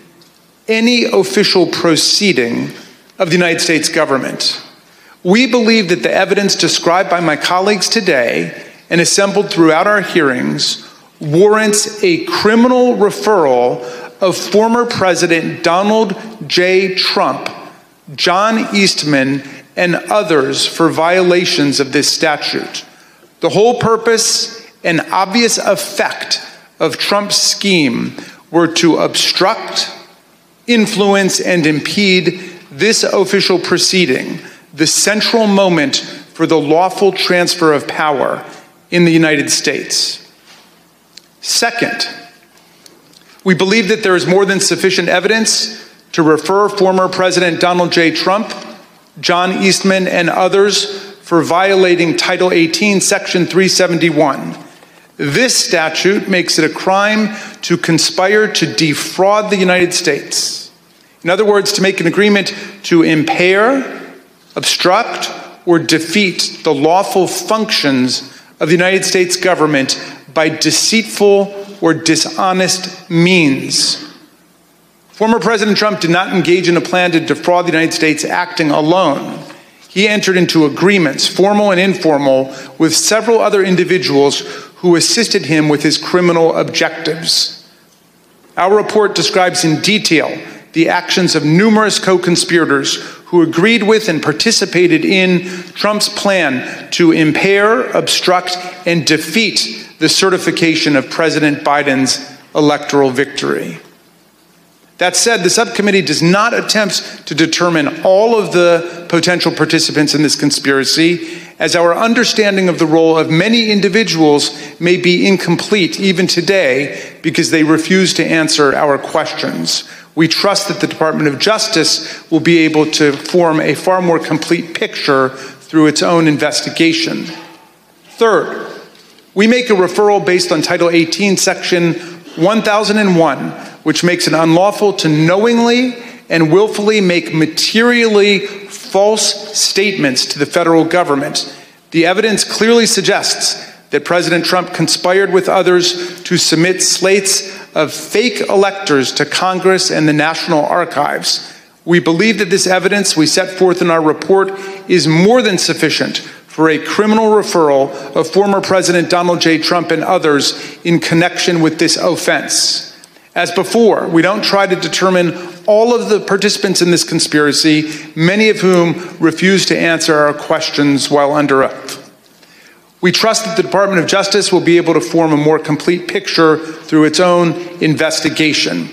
any official proceeding of the United States government. We believe that the evidence described by my colleagues today and assembled throughout our hearings warrants a criminal referral of former President Donald J. Trump, John Eastman, and others for violations of this statute. The whole purpose and obvious effect of Trump's scheme were to obstruct, influence, and impede this official proceeding, the central moment for the lawful transfer of power in the United States. Second, we believe that there is more than sufficient evidence to refer former President Donald J. Trump, John Eastman, and others for violating Title 18, Section 371 this statute makes it a crime to conspire to defraud the United States. In other words, to make an agreement to impair, obstruct, or defeat the lawful functions of the United States government by deceitful or dishonest means. Former President Trump did not engage in a plan to defraud the United States acting alone. He entered into agreements, formal and informal, with several other individuals who assisted him with his criminal objectives. Our report describes in detail the actions of numerous co conspirators who agreed with and participated in Trump's plan to impair, obstruct, and defeat the certification of President Biden's electoral victory. That said, the subcommittee does not attempt to determine all of the potential participants in this conspiracy, as our understanding of the role of many individuals may be incomplete even today because they refuse to answer our questions. We trust that the Department of Justice will be able to form a far more complete picture through its own investigation. Third, we make a referral based on Title 18, Section 1001 which makes it unlawful to knowingly and willfully make materially false statements to the federal government. The evidence clearly suggests that President Trump conspired with others to submit slates of fake electors to Congress and the National Archives. We believe that this evidence we set forth in our report is more than sufficient for a criminal referral of former President Donald J. Trump and others in connection with this offense. As before, we don't try to determine all of the participants in this conspiracy, many of whom refuse to answer our questions while under oath. We trust that the Department of Justice will be able to form a more complete picture through its own investigation.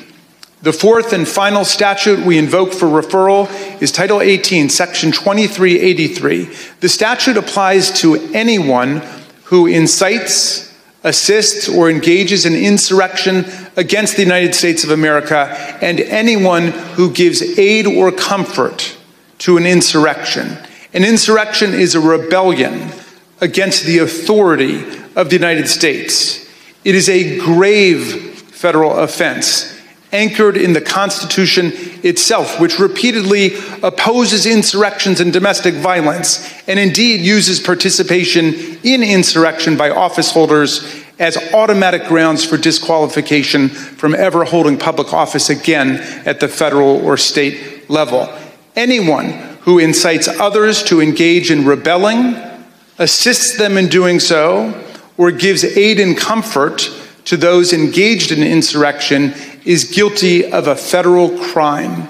The fourth and final statute we invoke for referral is Title 18, Section 2383. The statute applies to anyone who incites, assists, or engages in insurrection against the United States of America and anyone who gives aid or comfort to an insurrection. An insurrection is a rebellion against the authority of the United States. It is a grave federal offense anchored in the Constitution itself, which repeatedly opposes insurrections and domestic violence, and indeed uses participation in insurrection by office holders as automatic grounds for disqualification from ever holding public office again at the federal or state level. Anyone who incites others to engage in rebelling, assists them in doing so, or gives aid and comfort to those engaged in insurrection is guilty of a federal crime.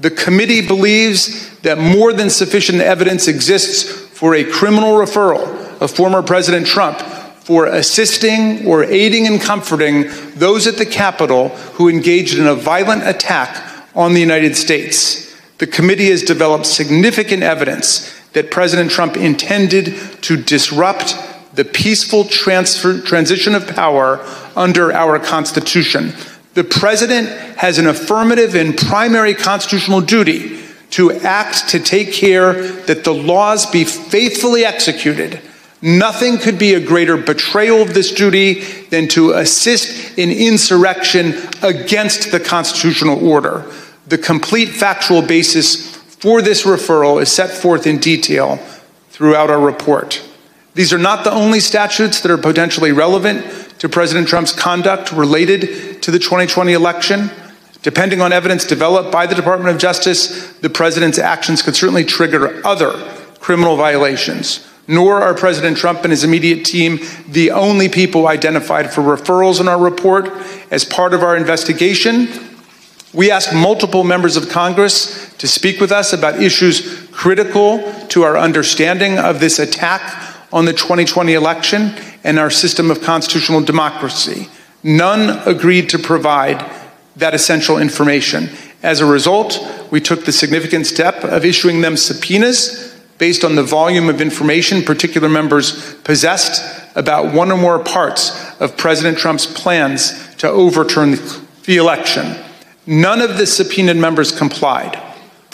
The committee believes that more than sufficient evidence exists for a criminal referral of former President Trump for assisting or aiding and comforting those at the Capitol who engaged in a violent attack on the United States. The committee has developed significant evidence that President Trump intended to disrupt the peaceful transfer, transition of power under our Constitution. The president has an affirmative and primary constitutional duty to act to take care that the laws be faithfully executed. Nothing could be a greater betrayal of this duty than to assist in insurrection against the constitutional order. The complete factual basis for this referral is set forth in detail throughout our report. These are not the only statutes that are potentially relevant to President Trump's conduct related to the 2020 election. Depending on evidence developed by the Department of Justice, the president's actions could certainly trigger other criminal violations. Nor are President Trump and his immediate team the only people identified for referrals in our report. As part of our investigation, we asked multiple members of Congress to speak with us about issues critical to our understanding of this attack on the 2020 election and our system of constitutional democracy. None agreed to provide that essential information. As a result, we took the significant step of issuing them subpoenas based on the volume of information particular members possessed about one or more parts of President Trump's plans to overturn the election. None of the subpoenaed members complied,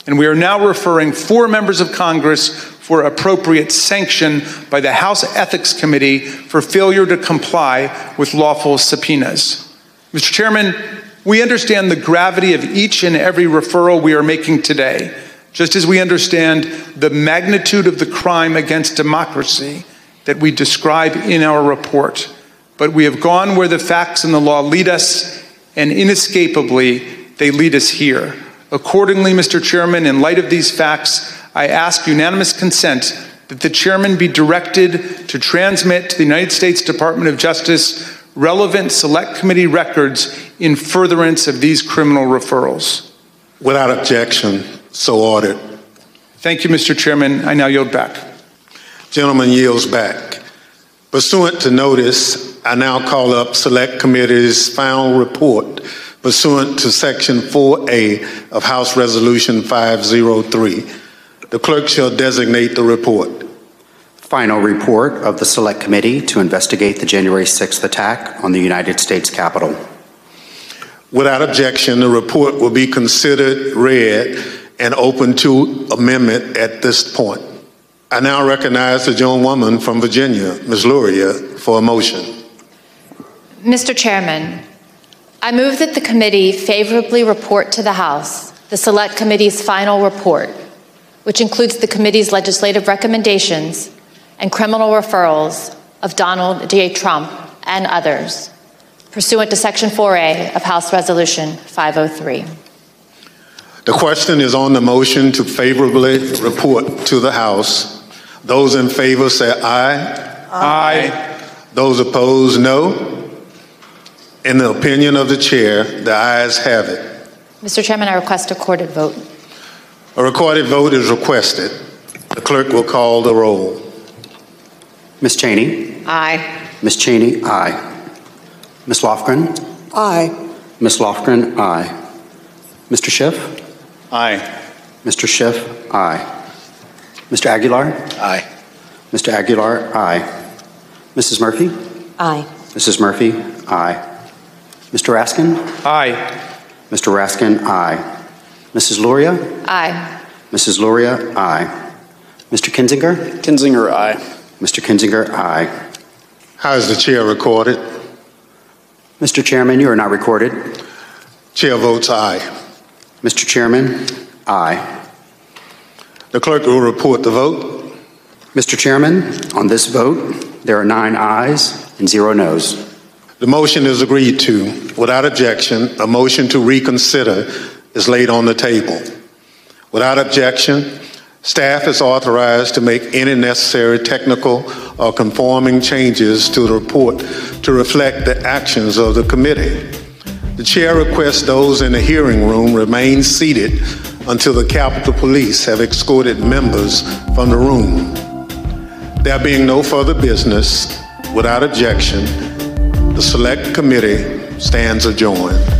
and we are now referring four members of Congress for appropriate sanction by the House Ethics Committee for failure to comply with lawful subpoenas. Mr. Chairman, we understand the gravity of each and every referral we are making today, just as we understand the magnitude of the crime against democracy that we describe in our report. But we have gone where the facts and the law lead us, and inescapably, they lead us here. Accordingly, Mr. Chairman, in light of these facts, I ask unanimous consent that the chairman be directed to transmit to the United States Department of Justice relevant select committee records in furtherance of these criminal referrals. Without objection, so ordered. Thank you, Mr. Chairman. I now yield back. Gentleman yields back. Pursuant to notice, I now call up Select Committee's final report pursuant to Section 4A of House Resolution 503. The clerk shall designate the report. Final report of the Select Committee to investigate the January 6th attack on the United States Capitol. Without objection, the report will be considered read and open to amendment at this point. I now recognize the gentlewoman from Virginia, Ms. Luria, for a motion. Mr. Chairman, I move that the committee favorably report to the House the Select Committee's final report which includes the committee's legislative recommendations and criminal referrals of Donald J. Trump and others, pursuant to Section 4A of House Resolution 503. The question is on the motion to favorably report to the House. Those in favor say aye. Aye. Those opposed, no. In the opinion of the chair, the ayes have it. Mr. Chairman, I request a recorded vote. A recorded vote is requested. The clerk will call the roll. Ms. Cheney? Aye. Ms. Cheney, aye. Ms. Lofgren? Aye. Ms. Lofgren, aye. Mr. Schiff? Aye. Mr. Schiff, aye. Mr. Aguilar? Aye. Mr. Aguilar, aye. Mrs. Murphy? Aye. Mrs. Murphy, aye. Mr. Raskin? Aye. Mr. Raskin, aye. Mrs. Luria? Aye. Mrs. Luria, aye. Mr. Kinzinger? Kinzinger, aye. Mr. Kinzinger, aye. How is the chair recorded? Mr. Chairman, you are not recorded. Chair votes aye. Mr. Chairman, aye. The clerk will report the vote. Mr. Chairman, on this vote, there are nine ayes and zero noes. The motion is agreed to. Without objection, a motion to reconsider is laid on the table. Without objection, staff is authorized to make any necessary technical or conforming changes to the report to reflect the actions of the committee. The chair requests those in the hearing room remain seated until the Capitol Police have escorted members from the room. There being no further business, without objection, the Select Committee stands adjourned.